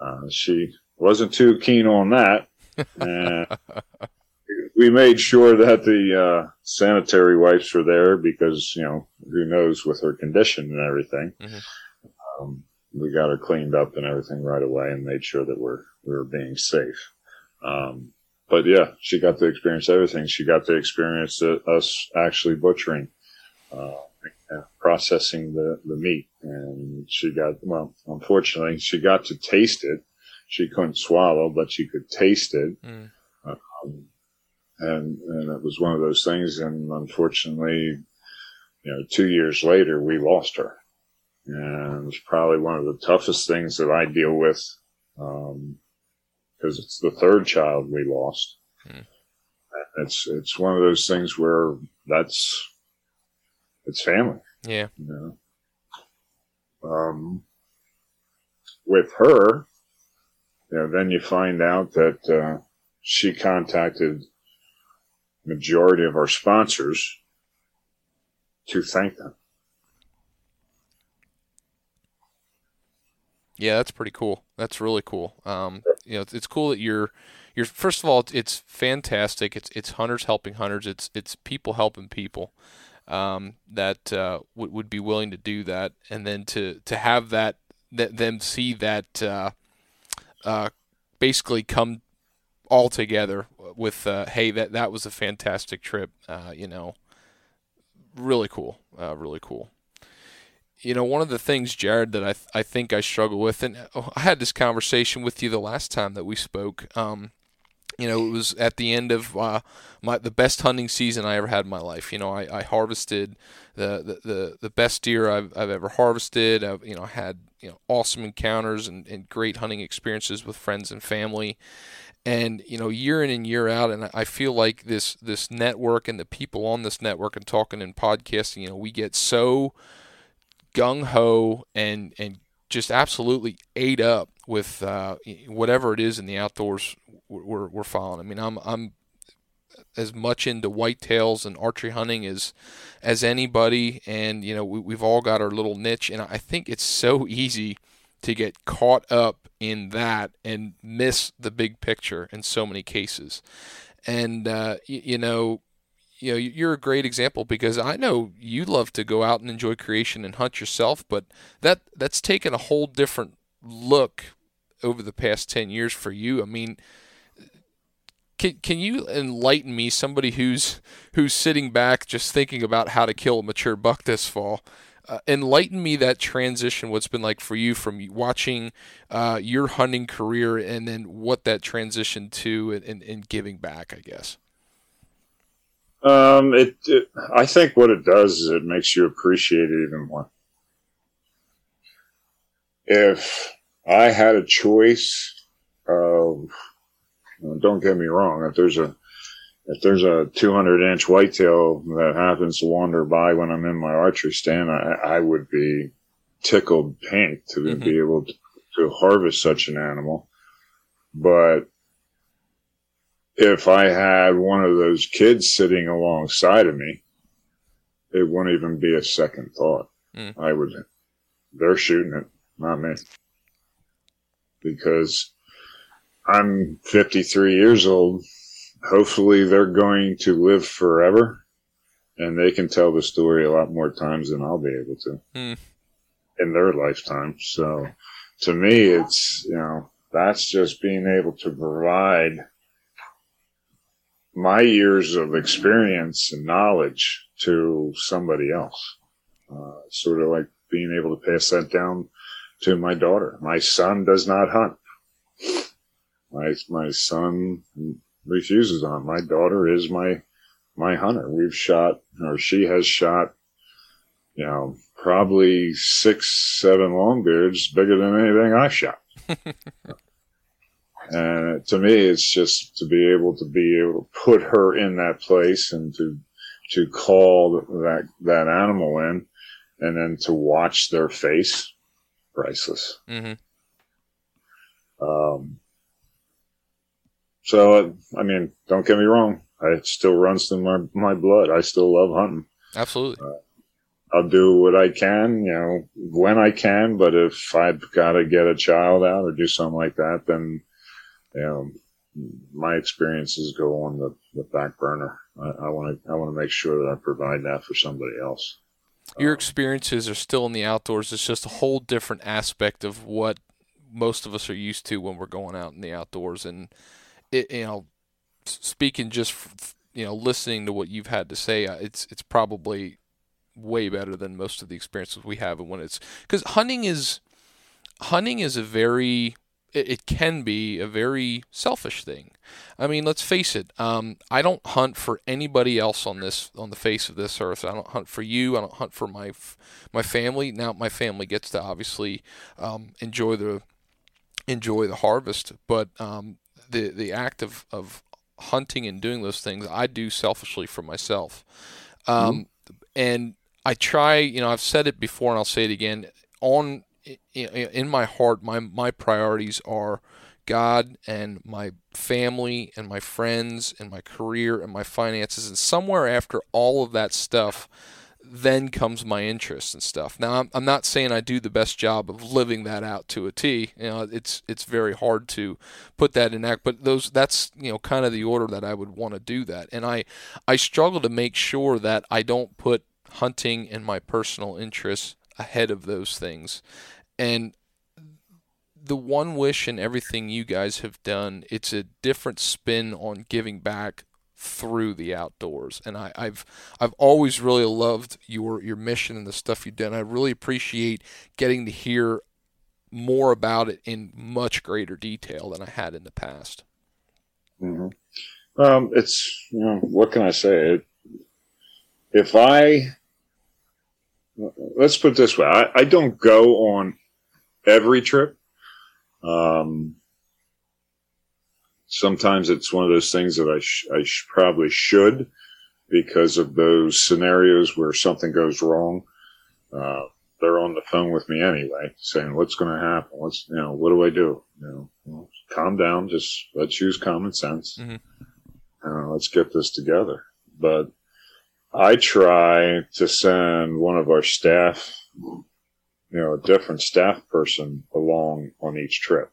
uh, she wasn't too keen on that. We made sure that the uh, sanitary wipes were there because, you know, who knows with her condition and everything. Mm-hmm. Um, we got her cleaned up and everything right away and made sure that we're, we were being safe. Um, but yeah, she got to experience everything. She got to experience us actually butchering, uh, processing the, the meat. And she got, well, unfortunately, she got to taste it she couldn't swallow, but she could taste it. Mm. Um, and, and it was one of those things. And unfortunately, you know, two years later, we lost her. And it's probably one of the toughest things that I deal with. Um, cause it's the third child we lost. Mm. It's, it's one of those things where that's, it's family. Yeah. You know? Um, with her, you know, then you find out that uh, she contacted majority of our sponsors to thank them. Yeah, that's pretty cool. That's really cool. Um, you know, it's, it's cool that you're you're first of all, it's fantastic. It's it's hunters helping hunters. It's it's people helping people um, that uh, would would be willing to do that, and then to to have that that them see that uh, uh, basically come all together with uh, hey that that was a fantastic trip. Uh, you know, really cool, uh, really cool. You know, one of the things, Jared, that I th- I think I struggle with, and oh, I had this conversation with you the last time that we spoke. Um, you know, it was at the end of uh, my the best hunting season I ever had in my life. You know, I, I harvested the, the, the, the best deer I've, I've ever harvested. I've, you know, had you know awesome encounters and, and great hunting experiences with friends and family. And you know, year in and year out, and I feel like this this network and the people on this network and talking and podcasting, you know, we get so gung ho and and just absolutely ate up with uh, whatever it is in the outdoors we're, we're following. I mean, I'm I'm as much into whitetails and archery hunting as as anybody, and you know we, we've all got our little niche, and I think it's so easy to get caught up in that and miss the big picture in so many cases. And uh, you, you know, you know, you're a great example because I know you love to go out and enjoy creation and hunt yourself, but that that's taken a whole different look over the past 10 years for you. I mean, can, can you enlighten me, somebody who's who's sitting back just thinking about how to kill a mature buck this fall? Uh, enlighten me that transition. What's been like for you from watching uh, your hunting career, and then what that transition to and, and giving back, I guess. Um, it, it, I think what it does is it makes you appreciate it even more. If I had a choice of, don't get me wrong, if there's a, if there's a 200 inch whitetail that happens to wander by when I'm in my archery stand, I, I would be tickled pink to mm-hmm. be able to, to harvest such an animal. But if I had one of those kids sitting alongside of me, it wouldn't even be a second thought. Mm. I would, they're shooting it, not me. Because I'm 53 years old. Hopefully they're going to live forever and they can tell the story a lot more times than I'll be able to mm. in their lifetime. So to me, it's, you know, that's just being able to provide my years of experience and knowledge to somebody else. Uh, sort of like being able to pass that down to my daughter. My son does not hunt. My, my son refuses hunt. My daughter is my, my hunter. We've shot, or she has shot, you know, probably six, seven longbeards bigger than anything I shot. And to me, it's just to be able to be able to put her in that place and to, to call that, that animal in and then to watch their face, priceless. Mm-hmm. Um, so, I mean, don't get me wrong. It still runs through my, my blood. I still love hunting. Absolutely. Uh, I'll do what I can, you know, when I can. But if I've got to get a child out or do something like that, then you know, my experiences go on the, the back burner. I want to I want to make sure that I provide that for somebody else. Your experiences are still in the outdoors. It's just a whole different aspect of what most of us are used to when we're going out in the outdoors. And it, you know, speaking just you know, listening to what you've had to say, uh, it's it's probably way better than most of the experiences we have. And when it's because hunting is hunting is a very it, it can be a very selfish thing. I mean, let's face it. Um, I don't hunt for anybody else on this on the face of this earth. I don't hunt for you. I don't hunt for my my family. Now my family gets to obviously um, enjoy the enjoy the harvest, but um, the the act of, of hunting and doing those things I do selfishly for myself. Um, mm-hmm. And I try. You know, I've said it before, and I'll say it again. On in my heart, my my priorities are God and my family and my friends and my career and my finances. And somewhere after all of that stuff, then comes my interest and stuff. Now, I'm, I'm not saying I do the best job of living that out to a T. You know, it's it's very hard to put that in act, but those that's you know kind of the order that I would want to do that. And I I struggle to make sure that I don't put hunting and my personal interests ahead of those things. And the one wish and everything you guys have done, it's a different spin on giving back through the outdoors. And I, have I've always really loved your your mission and the stuff you've done. I really appreciate getting to hear more about it in much greater detail than I had in the past. Mm-hmm. Um, it's you know what can I say? It, if I let's put it this way, I, I don't go on every trip. Um, sometimes it's one of those things that I, sh- I sh- probably should because of those scenarios where something goes wrong. Uh, they're on the phone with me anyway, saying, "What's going to happen? What's you know? What do I do? You know, well, calm down. Just let's use common sense. Mm-hmm. Uh, let's get this together." But I try to send one of our staff, you know, a different staff person along on each trip.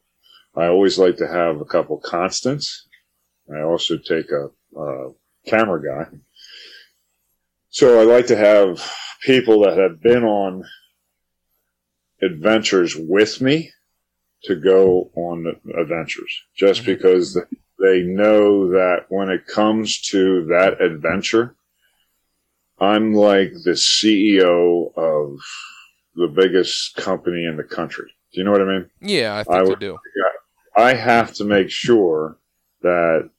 I always like to have a couple constants. I also take a, a camera guy. So I like to have people that have been on adventures with me to go on adventures just mm-hmm. because they know that when it comes to that adventure, I'm like the CEO of the biggest company in the country. Do you know what I mean? Yeah, I think I, you do. I have to make sure that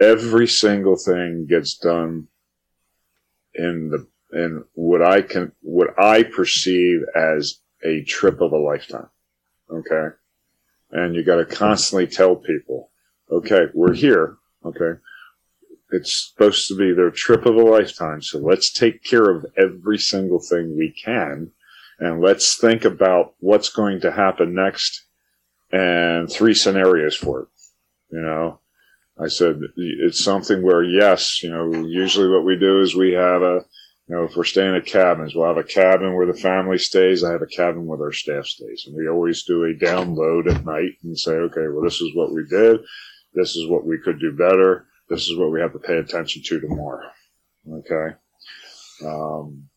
every single thing gets done in the in what I can what I perceive as a trip of a lifetime. Okay. And you got to constantly tell people, okay, we're here. Okay. It's supposed to be their trip of a lifetime. So let's take care of every single thing we can. And let's think about what's going to happen next and three scenarios for it. You know, I said it's something where yes, you know, usually what we do is we have a, you know, if we're staying at cabins, we'll have a cabin where the family stays. I have a cabin where our staff stays. And we always do a download at night and say, okay, well, this is what we did. This is what we could do better. This is what we have to pay attention to tomorrow. Okay. Um,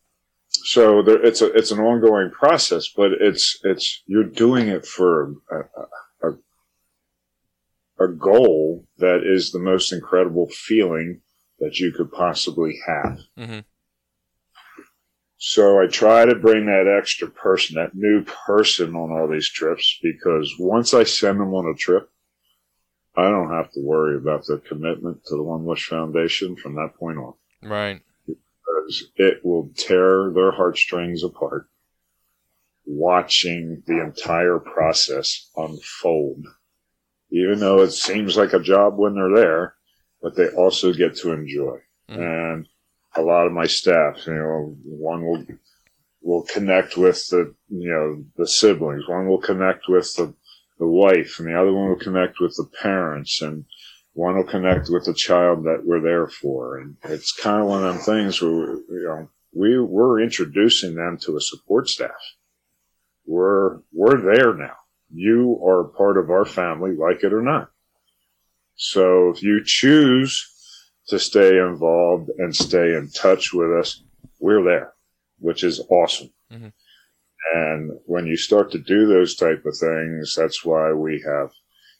so there, it's a, it's an ongoing process, but it's, it's, you're doing it for a, a, a goal that is the most incredible feeling that you could possibly have. Mm-hmm. So I try to bring that extra person, that new person on all these trips because once I send them on a trip, I don't have to worry about the commitment to the One Wish Foundation from that point on. Right. Because it will tear their heartstrings apart watching the entire process unfold. Even though it seems like a job when they're there, but they also get to enjoy. Mm-hmm. And a lot of my staff. You know, one will will connect with the you know the siblings. One will connect with the the wife, and the other one will connect with the parents, and one will connect with the child that we're there for. And it's kind of one of them things where you know we we're introducing them to a support staff. We're we're there now. You are part of our family, like it or not. So if you choose to stay involved and stay in touch with us, we're there, which is awesome. Mm-hmm. And when you start to do those type of things, that's why we have,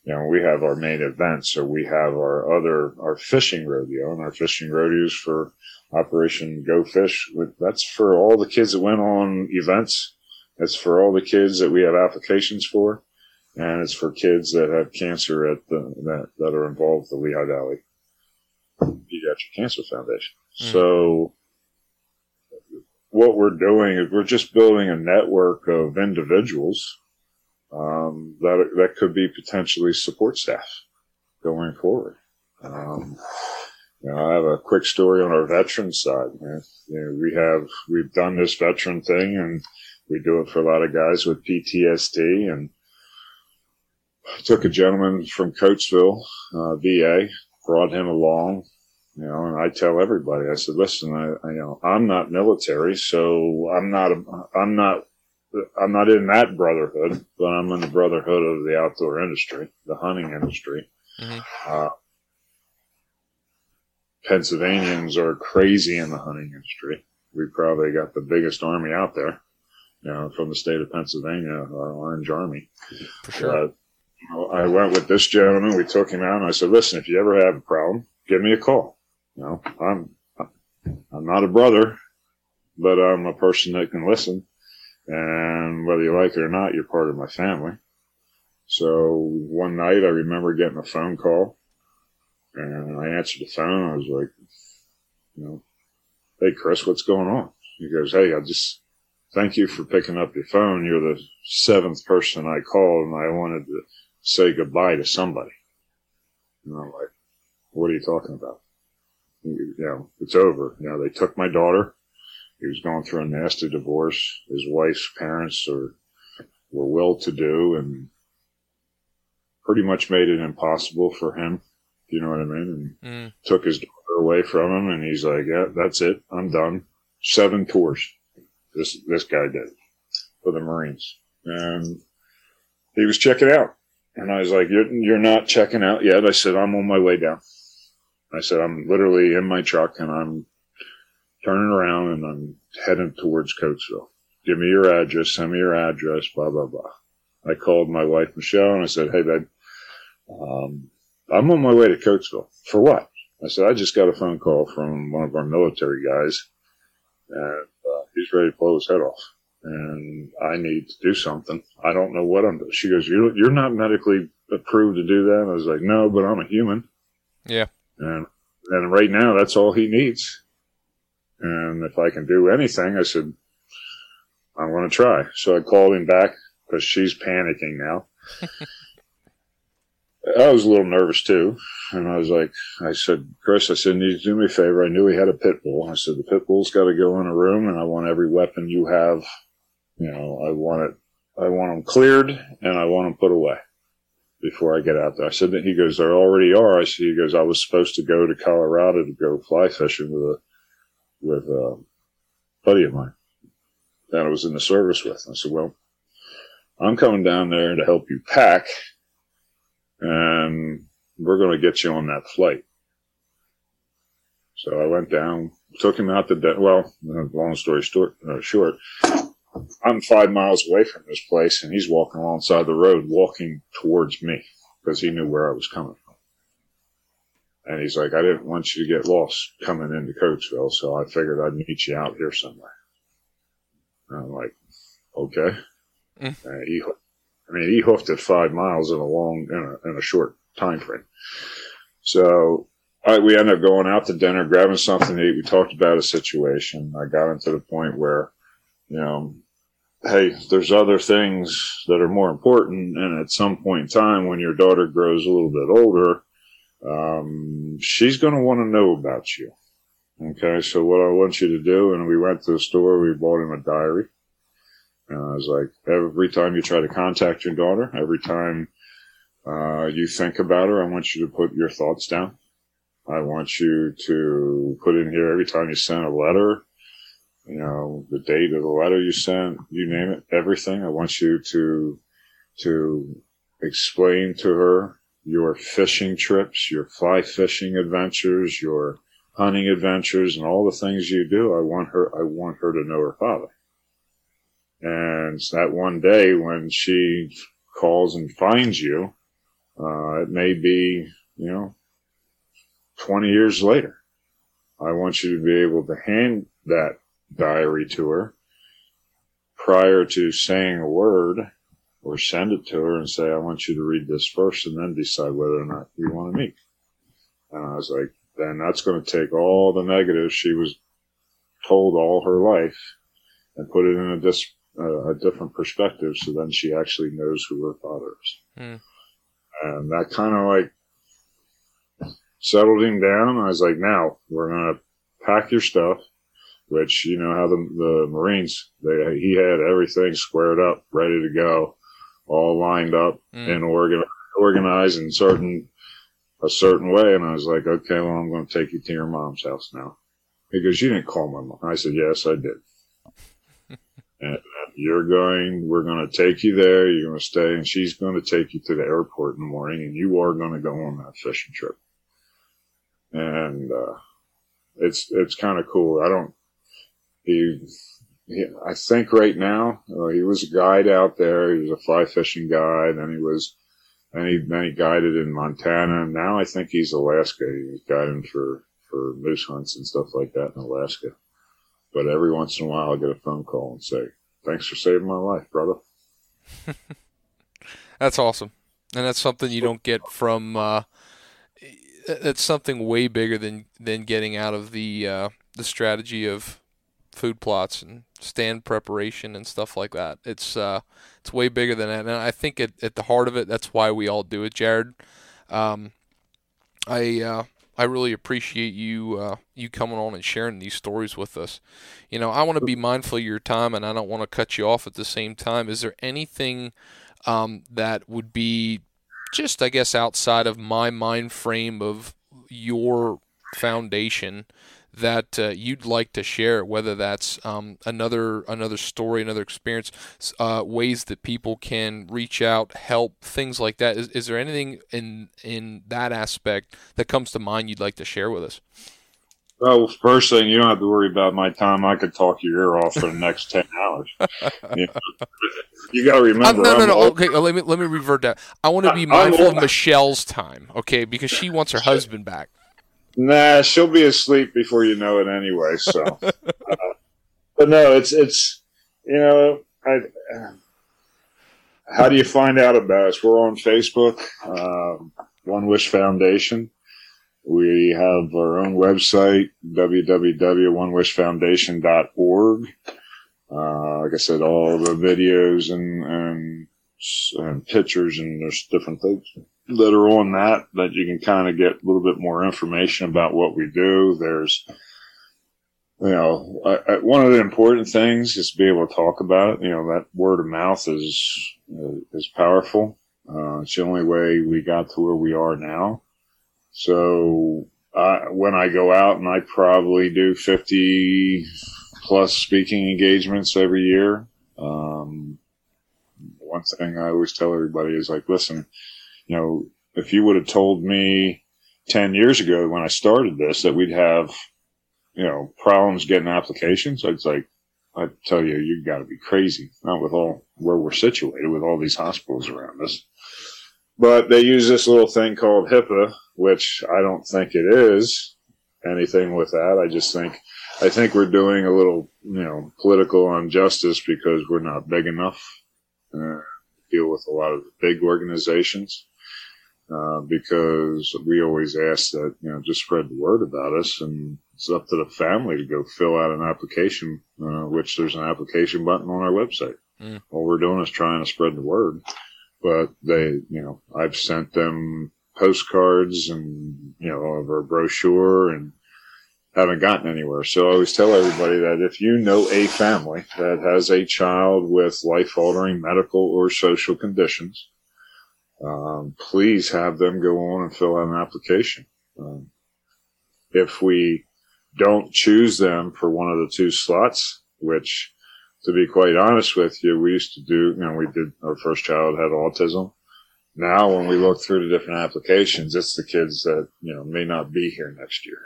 you know, we have our main event, So we have our other, our fishing rodeo and our fishing rodeos for Operation Go Fish. That's for all the kids that went on events. That's for all the kids that we have applications for. And it's for kids that have cancer at the, that, that are involved with the Lehigh Valley Pediatric Cancer Foundation. Mm. So what we're doing is we're just building a network of individuals um, that that could be potentially support staff going forward. Um, you know, I have a quick story on our veteran side. You know, we have we've done this veteran thing, and we do it for a lot of guys with PTSD. And I took a gentleman from Coatesville, uh, VA, brought him along, you know, and I tell everybody, I said, listen, I, I, you know, I'm not military, so I'm not, a, I'm not, I'm not in that brotherhood, but I'm in the brotherhood of the outdoor industry, the hunting industry. Mm-hmm. Uh, Pennsylvanians are crazy in the hunting industry. We probably got the biggest army out there. you know, from the state of Pennsylvania, our Orange Army. For sure. Uh, I went with this gentleman. We took him out, and I said, "Listen, if you ever have a problem, give me a call. You know, I'm I'm not a brother, but I'm a person that can listen, and whether you like it or not, you're part of my family." So one night, I remember getting a phone call, and I answered the phone. I was like, "You know, hey Chris, what's going on?" He goes, "Hey, I just." Thank you for picking up your phone. You're the seventh person I called, and I wanted to say goodbye to somebody. And I'm like, what are you talking about? You know, it's over. You know, they took my daughter. He was going through a nasty divorce. His wife's parents are, were well to do and pretty much made it impossible for him. You know what I mean? And mm. took his daughter away from him. And he's like, yeah, that's it. I'm done. Seven tours. This, this guy did for the Marines. And he was checking out. And I was like, you're, you're not checking out yet. I said, I'm on my way down. I said, I'm literally in my truck and I'm turning around and I'm heading towards Coatesville. Give me your address, send me your address, blah, blah, blah. I called my wife, Michelle, and I said, Hey, babe, um, I'm on my way to Coatesville. For what? I said, I just got a phone call from one of our military guys and uh, he's ready to blow his head off and I need to do something. I don't know what I'm doing. She goes, you're, you're not medically approved to do that. I was like, no, but I'm a human. Yeah. And, and right now that's all he needs. And if I can do anything, I said, I'm going to try. So I called him back because she's panicking now. I was a little nervous too. And I was like, I said, Chris, I said, need you to do me a favor. I knew he had a pit bull. I said, the pit bull's got to go in a room and I want every weapon you have you know, I want it, I want them cleared and I want them put away before I get out there. I said that he goes, there already are. I said, he goes, I was supposed to go to Colorado to go fly fishing with a, with a buddy of mine that I was in the service with. I said, well, I'm coming down there to help you pack and we're going to get you on that flight. So I went down, took him out to, de- well, long story short, uh, short, I'm five miles away from this place and he's walking alongside the road, walking towards me because he knew where I was coming. And he's like, I didn't want you to get lost coming into Coatesville, so I figured I'd meet you out here somewhere. And I'm like, okay. Mm. he, I mean, he hoofed it five miles in a long, in a, in a short time frame. So I, we ended up going out to dinner, grabbing something to eat. We talked about a situation. I got into the point where, you know, hey, there's other things that are more important. And at some point in time, when your daughter grows a little bit older, um, she's going to want to know about you. Okay. So what I want you to do, and we went to the store, we bought him a diary. And I was like, every time you try to contact your daughter, every time, uh, you think about her, I want you to put your thoughts down. I want you to put in here every time you send a letter, you know, the date of the letter you sent, you name it, everything. I want you to, to explain to her your fishing trips, your fly fishing adventures, your hunting adventures and all the things you do. I want her, I want her to know her father. And that one day when she calls and finds you, uh, it may be, you know, 20 years later. I want you to be able to hand that diary to her prior to saying a word or send it to her and say, I want you to read this first and then decide whether or not you want to meet. And I was like, then that's going to take all the negatives she was told all her life and put it in a, dis- uh, a different perspective so then she actually knows who her father is. Mm. And that kind of like settled him down. I was like, now we're going to pack your stuff which you know how the the Marines they he had everything squared up, ready to go, all lined up mm. and organ, organized in certain a certain way. And I was like, okay, well, I'm going to take you to your mom's house now. He goes, you didn't call my mom. I said, yes, I did. and you're going, we're going to take you there. You're going to stay and she's going to take you to the airport in the morning and you are going to go on that fishing trip. And, uh, it's, it's kind of cool. I don't, he he, I think right now uh, he was a guide out there. He was a fly fishing guide, and he was, and he then he guided in Montana. Now I think he's Alaska. He's guiding for for moose hunts and stuff like that in Alaska. But every once in a while, I'll get a phone call and say, "Thanks for saving my life, brother." that's awesome, and that's something you don't get from. Uh, that's something way bigger than than getting out of the uh, the strategy of food plots and stand preparation and stuff like that. It's uh, it's way bigger than that, and I think at, at the heart of it, that's why we all do it, Jared. Um, I uh, I really appreciate you uh, you coming on and sharing these stories with us. You know, I want to be mindful of your time, and I don't want to cut you off at the same time. Is there anything um, that would be just, I guess, outside of my mind frame of your foundation that uh, you'd like to share, whether that's um, another another story, another experience, uh, ways that people can reach out, help, things like that. Is, is there anything in in that aspect that comes to mind you'd like to share with us? Well, first thing, you don't have to worry about my time. I could talk your ear off for the next ten hours. you, you got to remember. Uh, no, no, no. Okay, let me let me revert that. I want to be mindful of Michelle's time, okay, because she wants her husband back. Nah, she'll be asleep before you know it anyway. So, uh, but no, it's it's you know, I. Uh, how do you find out about us? We're on Facebook, um, One Wish Foundation. We have our own website, www.onewishfoundation.org. Uh, like I said, all the videos and, and, and pictures and there's different things that are on that that you can kind of get a little bit more information about what we do. There's, you know, I, I, one of the important things is to be able to talk about it. You know, that word of mouth is uh, is powerful. Uh, it's the only way we got to where we are now. So uh, when I go out and I probably do 50 plus speaking engagements every year. Um, one thing I always tell everybody is like, listen, you know, if you would have told me 10 years ago when I started this that we'd have, you know, problems getting applications, I'd like, I'd tell you, you got to be crazy. Not with all where we're situated with all these hospitals around us. But they use this little thing called HIPAA, which I don't think it is anything with that. I just think, I think we're doing a little, you know, political injustice because we're not big enough to deal with a lot of big organizations. Uh, because we always ask that, you know, just spread the word about us and it's up to the family to go fill out an application, uh, which there's an application button on our website. Mm. All we're doing is trying to spread the word, but they, you know, I've sent them postcards and, you know, of our brochure and haven't gotten anywhere. So I always tell everybody that if you know a family that has a child with life altering medical or social conditions, um, please have them go on and fill out an application. Um, if we don't choose them for one of the two slots, which to be quite honest with you, we used to do, you know, we did, our first child had autism. Now when we look through the different applications, it's the kids that, you know, may not be here next year.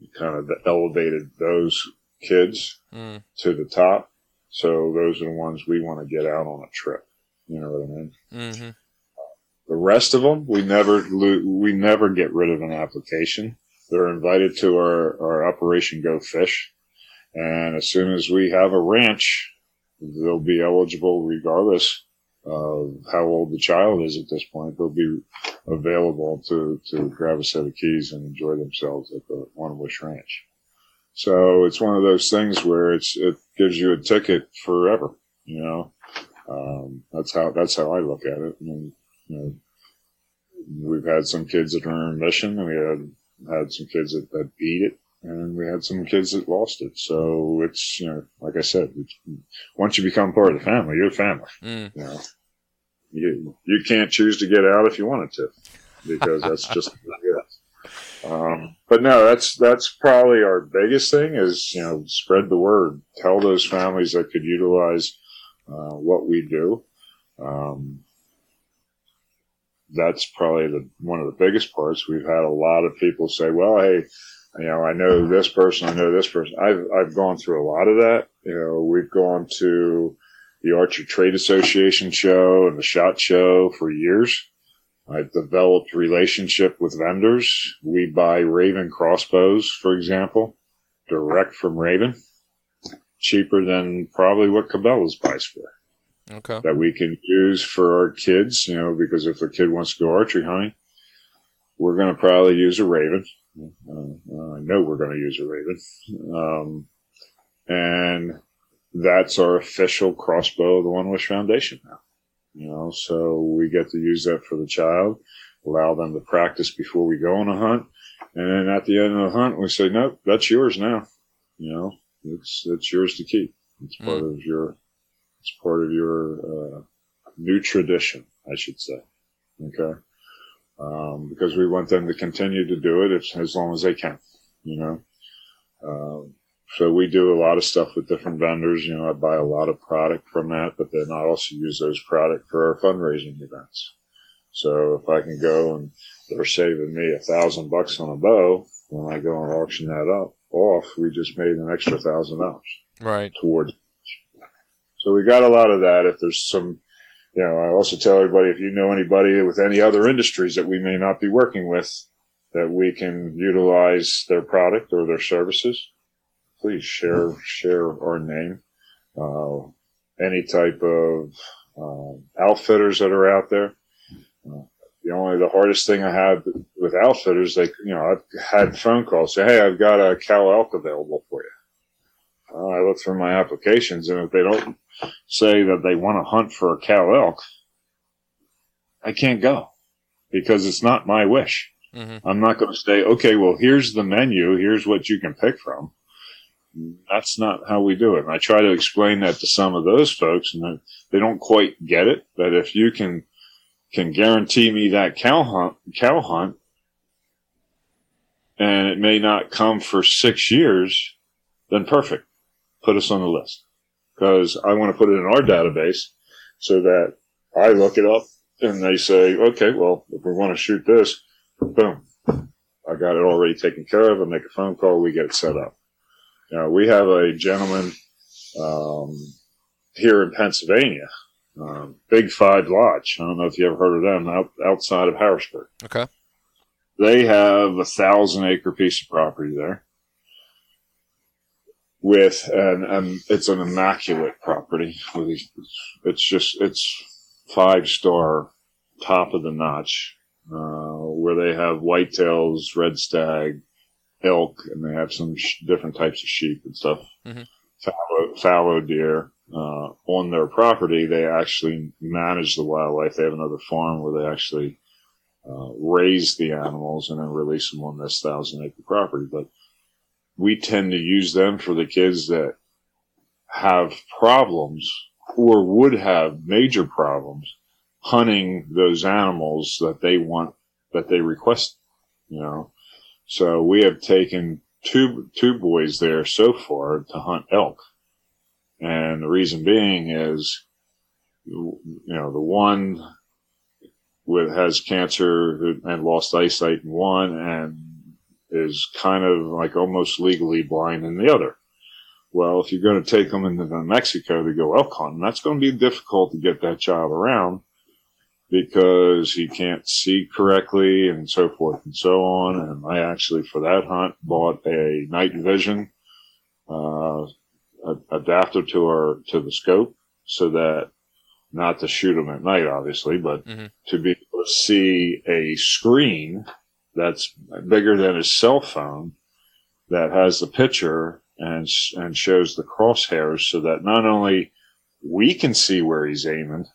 We kind of elevated those kids mm. to the top. So those are the ones we want to get out on a trip. You know what I mean? Mm-hmm. The rest of them, we never we never get rid of an application. They're invited to our, our Operation Go Fish. And as soon as we have a ranch, they'll be eligible regardless of how old the child is at this point. They'll be available to, to grab a set of keys and enjoy themselves at the One Wish Ranch. So it's one of those things where it's, it gives you a ticket forever, you know. Um, that's how, that's how I look at it. I mean, you know, we've had some kids that are in mission and we had, had some kids that, that beat it and we had some kids that lost it. So it's, you know, like I said, once you become part of the family, you're family. Mm. You know, you, you can't choose to get out if you wanted to because that's just, um, but no, that's, that's probably our biggest thing is, you know, spread the word, tell those families that could utilize, uh, what we do. Um, that's probably the one of the biggest parts. We've had a lot of people say, "Well, hey, you know, I know this person, I know this person. I've, I've gone through a lot of that. You know, we've gone to the Archer Trade Association show and the SHOT Show for years. I've developed relationship with vendors. We buy Raven crossbows, for example, direct from Raven, cheaper than probably what Cabela's buys for. Okay. That we can use for our kids, you know, because if a kid wants to go archery hunting, we're going to probably use a raven. Uh, I know we're going to use a raven, Um, and that's our official crossbow of the One Wish Foundation now. You know, so we get to use that for the child, allow them to practice before we go on a hunt. And then at the end of the hunt, we say, nope, that's yours now. You know, it's, it's yours to keep. It's part mm. of your, it's part of your, uh, new tradition, I should say. Okay. Um, because we want them to continue to do it as, as long as they can, you know. Um, so we do a lot of stuff with different vendors. You know, I buy a lot of product from that, but then I also use those product for our fundraising events. So if I can go and they're saving me a thousand bucks on a bow, when I go and auction that up off, we just made an extra thousand dollars. Right. Towards. So we got a lot of that. If there's some, you know, I also tell everybody if you know anybody with any other industries that we may not be working with, that we can utilize their product or their services please share share our name. Uh, any type of um, outfitters that are out there. Uh, the only the hardest thing I have with outfitters, they you know I've had phone calls say, "Hey, I've got a cow elk available for you." Uh, I look through my applications, and if they don't say that they want to hunt for a cow elk, I can't go because it's not my wish. Mm-hmm. I'm not going to say, okay, well, here's the menu. Here's what you can pick from that's not how we do it. And I try to explain that to some of those folks and they don't quite get it. But if you can, can guarantee me that cow hunt, cow hunt, and it may not come for six years, then perfect. Put us on the list because I want to put it in our database so that I look it up and they say, okay, well, if we want to shoot this, boom, I got it already taken care of. I make a phone call. We get it set up. Now, we have a gentleman um, here in Pennsylvania, um, Big Five Lodge. I don't know if you ever heard of them out, outside of Harrisburg. Okay. They have a thousand acre piece of property there with and um, it's an immaculate property it's just, it's five star top of the notch, uh, where they have whitetails, red stag, elk and they have some sh- different types of sheep and stuff. Mm-hmm. Fallow, fallow deer, uh, on their property. They actually manage the wildlife. They have another farm where they actually, uh, raise the animals and then release them on this thousand acre property. But we tend to use them for the kids that have problems or would have major problems hunting those animals that they want, that they request, you know. So we have taken two, two boys there so far to hunt elk. And the reason being is, you know, the one with has cancer and lost eyesight in one and is kind of like almost legally blind in the other. Well, if you're going to take them into Mexico to go elk hunting, that's going to be difficult to get that child around because he can't see correctly and so forth and so on. And I actually, for that hunt, bought a night vision, uh, adapter to our, to the scope so that not to shoot him at night, obviously, but mm-hmm. to be able to see a screen that's bigger than his cell phone that has the picture and, and shows the crosshairs so that not only we can see where he's aiming,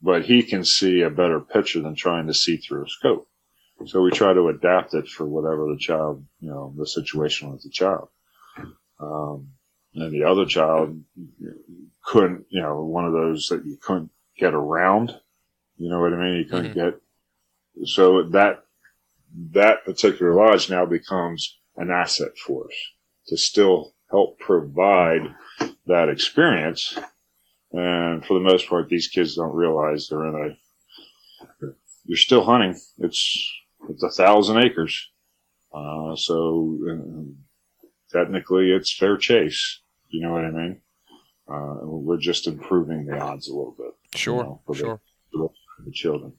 but he can see a better picture than trying to see through a scope. So we try to adapt it for whatever the child, you know, the situation with the child. Um, and the other child couldn't, you know, one of those that you couldn't get around. You know what I mean? You couldn't mm-hmm. get. So that that particular lodge now becomes an asset for us to still help provide that experience and for the most part, these kids don't realize they're in a, you're still hunting. It's, it's a thousand acres. Uh, so uh, technically it's fair chase. You know what I mean? Uh, we're just improving the odds a little bit. Sure, you know, for sure. The, the children.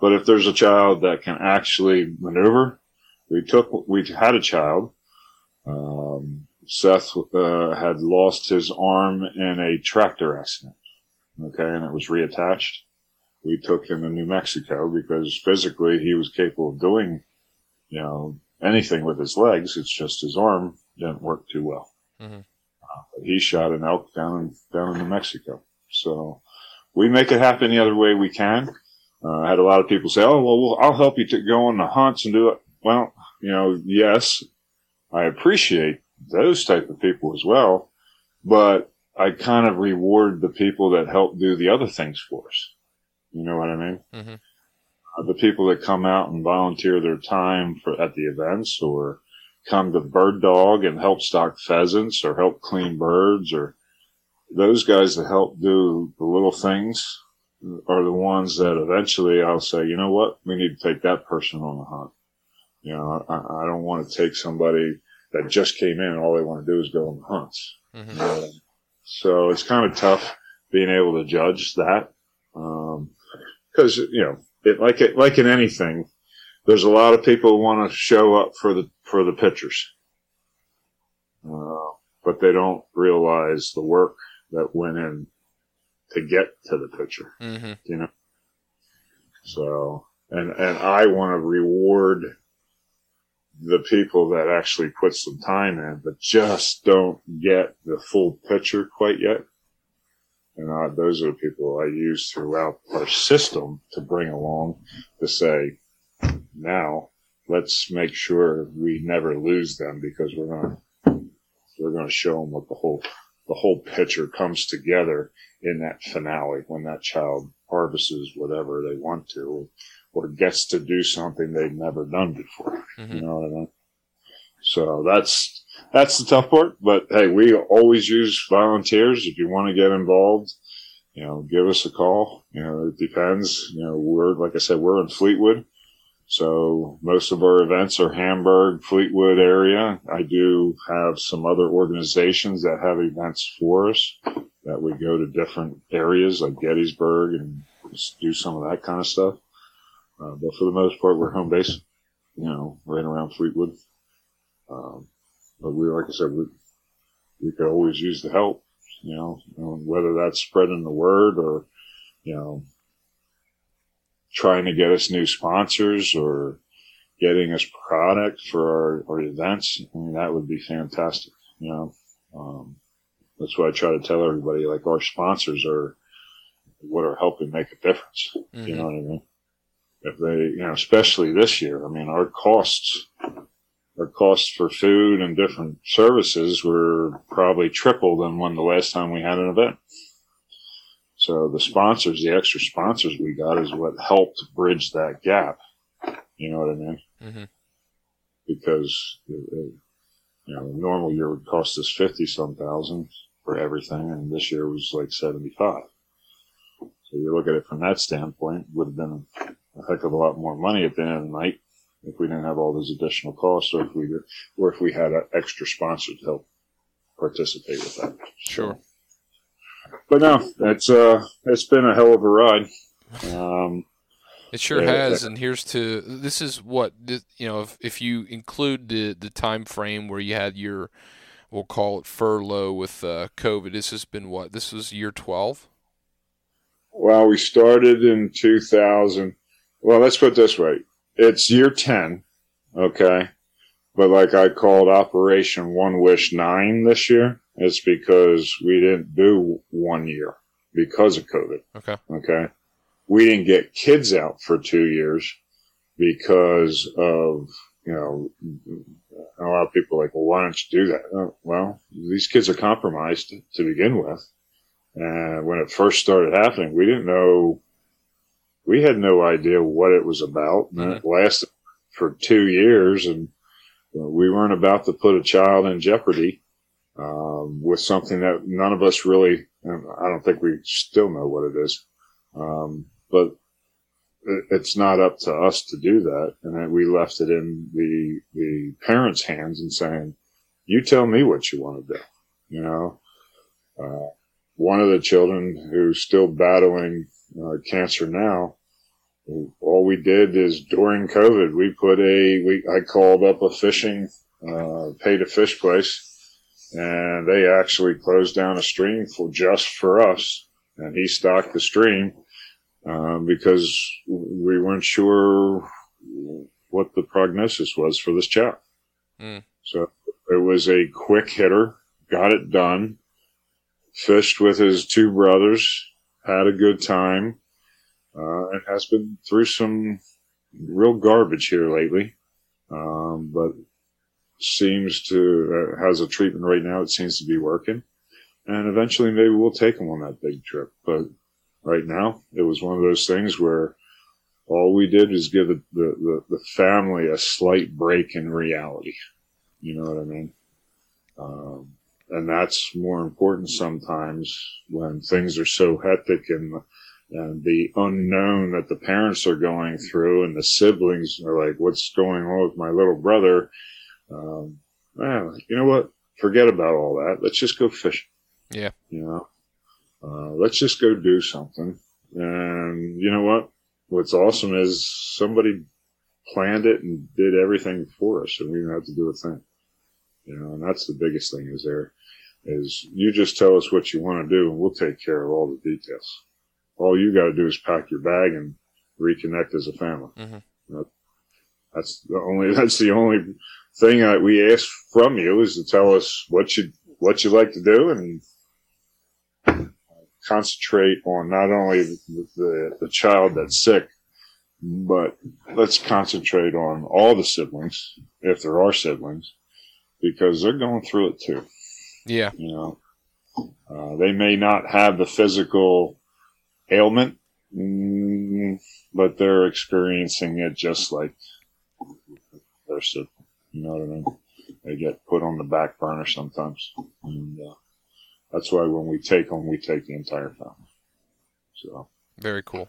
But if there's a child that can actually maneuver, we took, we had a child. Um, Seth uh, had lost his arm in a tractor accident. Okay, and it was reattached. We took him to New Mexico because physically he was capable of doing, you know, anything with his legs. It's just his arm didn't work too well. Mm-hmm. Uh, he shot an elk down in, down in New Mexico. So we make it happen the other way we can. Uh, I had a lot of people say, "Oh, well, I'll help you to go on the hunts and do it." Well, you know, yes, I appreciate those type of people as well, but I kind of reward the people that help do the other things for us. You know what I mean? Mm-hmm. Uh, the people that come out and volunteer their time for at the events or come to the bird dog and help stock pheasants or help clean birds or those guys that help do the little things are the ones that eventually I'll say, you know what, we need to take that person on the hunt. You know, I, I don't want to take somebody that just came in and all they want to do is go on the hunts. Mm-hmm. Uh, so it's kind of tough being able to judge that. Um, cause, you know, it, like it, like in anything, there's a lot of people who want to show up for the, for the pictures. Uh, but they don't realize the work that went in to get to the picture, mm-hmm. you know? So, and, and I want to reward the people that actually put some time in, but just don't get the full picture quite yet. And uh, those are the people I use throughout our system to bring along to say, now let's make sure we never lose them because we're going to, we're going to show them what the whole, the whole picture comes together in that finale when that child harvests whatever they want to or gets to do something they've never done before. Mm-hmm. You know what I mean? So that's, that's the tough part. But hey, we always use volunteers. If you want to get involved, you know, give us a call. You know, it depends. You know, we're, like I said, we're in Fleetwood. So most of our events are Hamburg, Fleetwood area. I do have some other organizations that have events for us that we go to different areas like Gettysburg and do some of that kind of stuff. Uh, but for the most part, we're home base, you know, right around Fleetwood. Um, but we, like I said, we, we could always use the help, you know, whether that's spreading the word or, you know, trying to get us new sponsors or getting us product for our, our events. I mean, that would be fantastic, you know. Um, that's what I try to tell everybody. Like our sponsors are what are helping make a difference. Mm-hmm. You know what I mean? if they, you know, especially this year. I mean, our costs, our costs for food and different services were probably triple than when the last time we had an event. So the sponsors, the extra sponsors we got is what helped bridge that gap. You know what I mean? Mm-hmm. Because, it, it, you know, a normal year would cost us 50 some thousand for everything. And this year was like 75. So you look at it from that standpoint, would have been a heck of a lot more money at the end of the night if we didn't have all those additional costs, or if we or if we had an extra sponsor to help participate with that. Sure. But no, it's uh, it's been a hell of a ride. Um, it sure yeah, has, and here's to this is what you know. If if you include the the time frame where you had your, we'll call it furlough with uh, COVID, this has been what this was year twelve. Well, we started in two thousand. Well, let's put it this way. It's year 10. Okay. But like I called Operation One Wish Nine this year, it's because we didn't do one year because of COVID. Okay. Okay. We didn't get kids out for two years because of, you know, a lot of people are like, well, why don't you do that? Oh, well, these kids are compromised to begin with. And when it first started happening, we didn't know we had no idea what it was about. And mm-hmm. it lasted for two years, and we weren't about to put a child in jeopardy um, with something that none of us really. I don't think we still know what it is, um, but it's not up to us to do that. And we left it in the, the parents' hands and saying, you tell me what you want to do. You know, uh, one of the children who's still battling uh, cancer now, all we did is during COVID, we put a, we, I called up a fishing, uh, pay to fish place and they actually closed down a stream for just for us. And he stocked the stream, um, because we weren't sure what the prognosis was for this chap. Mm. So it was a quick hitter, got it done, fished with his two brothers, had a good time, uh, and has been through some real garbage here lately. Um, but seems to uh, has a treatment right now. It seems to be working, and eventually maybe we'll take him on that big trip. But right now, it was one of those things where all we did was give the, the, the family a slight break in reality. You know what I mean? Um, and that's more important sometimes when things are so hectic and and the unknown that the parents are going through and the siblings are like, what's going on with my little brother? Um, well, you know what? Forget about all that. Let's just go fishing. Yeah. You know, uh, let's just go do something. And you know what? What's awesome is somebody planned it and did everything for us, and we didn't have to do a thing. You know, and that's the biggest thing is there is you just tell us what you want to do and we'll take care of all the details. All you got to do is pack your bag and reconnect as a family. Mm-hmm. that's the only, that's the only thing that we ask from you is to tell us what you, what you like to do and concentrate on not only the, the, the child that's sick, but let's concentrate on all the siblings, if there are siblings, because they're going through it too. Yeah. You know, uh, they may not have the physical ailment, mm, but they're experiencing it just like their sibling. You know what I mean? They get put on the back burner sometimes. And, uh, that's why when we take them, we take the entire family. So. Very cool.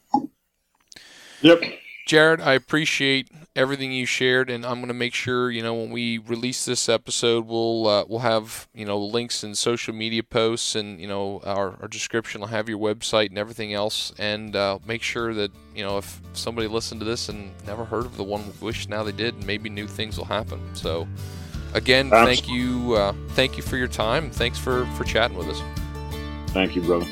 Yep. Jared, I appreciate everything you shared, and I'm going to make sure you know when we release this episode, we'll uh, we'll have you know links and social media posts, and you know our, our description will have your website and everything else, and uh, make sure that you know if somebody listened to this and never heard of the one wish now they did, and maybe new things will happen. So, again, Absolutely. thank you, uh, thank you for your time. Thanks for for chatting with us. Thank you, brother.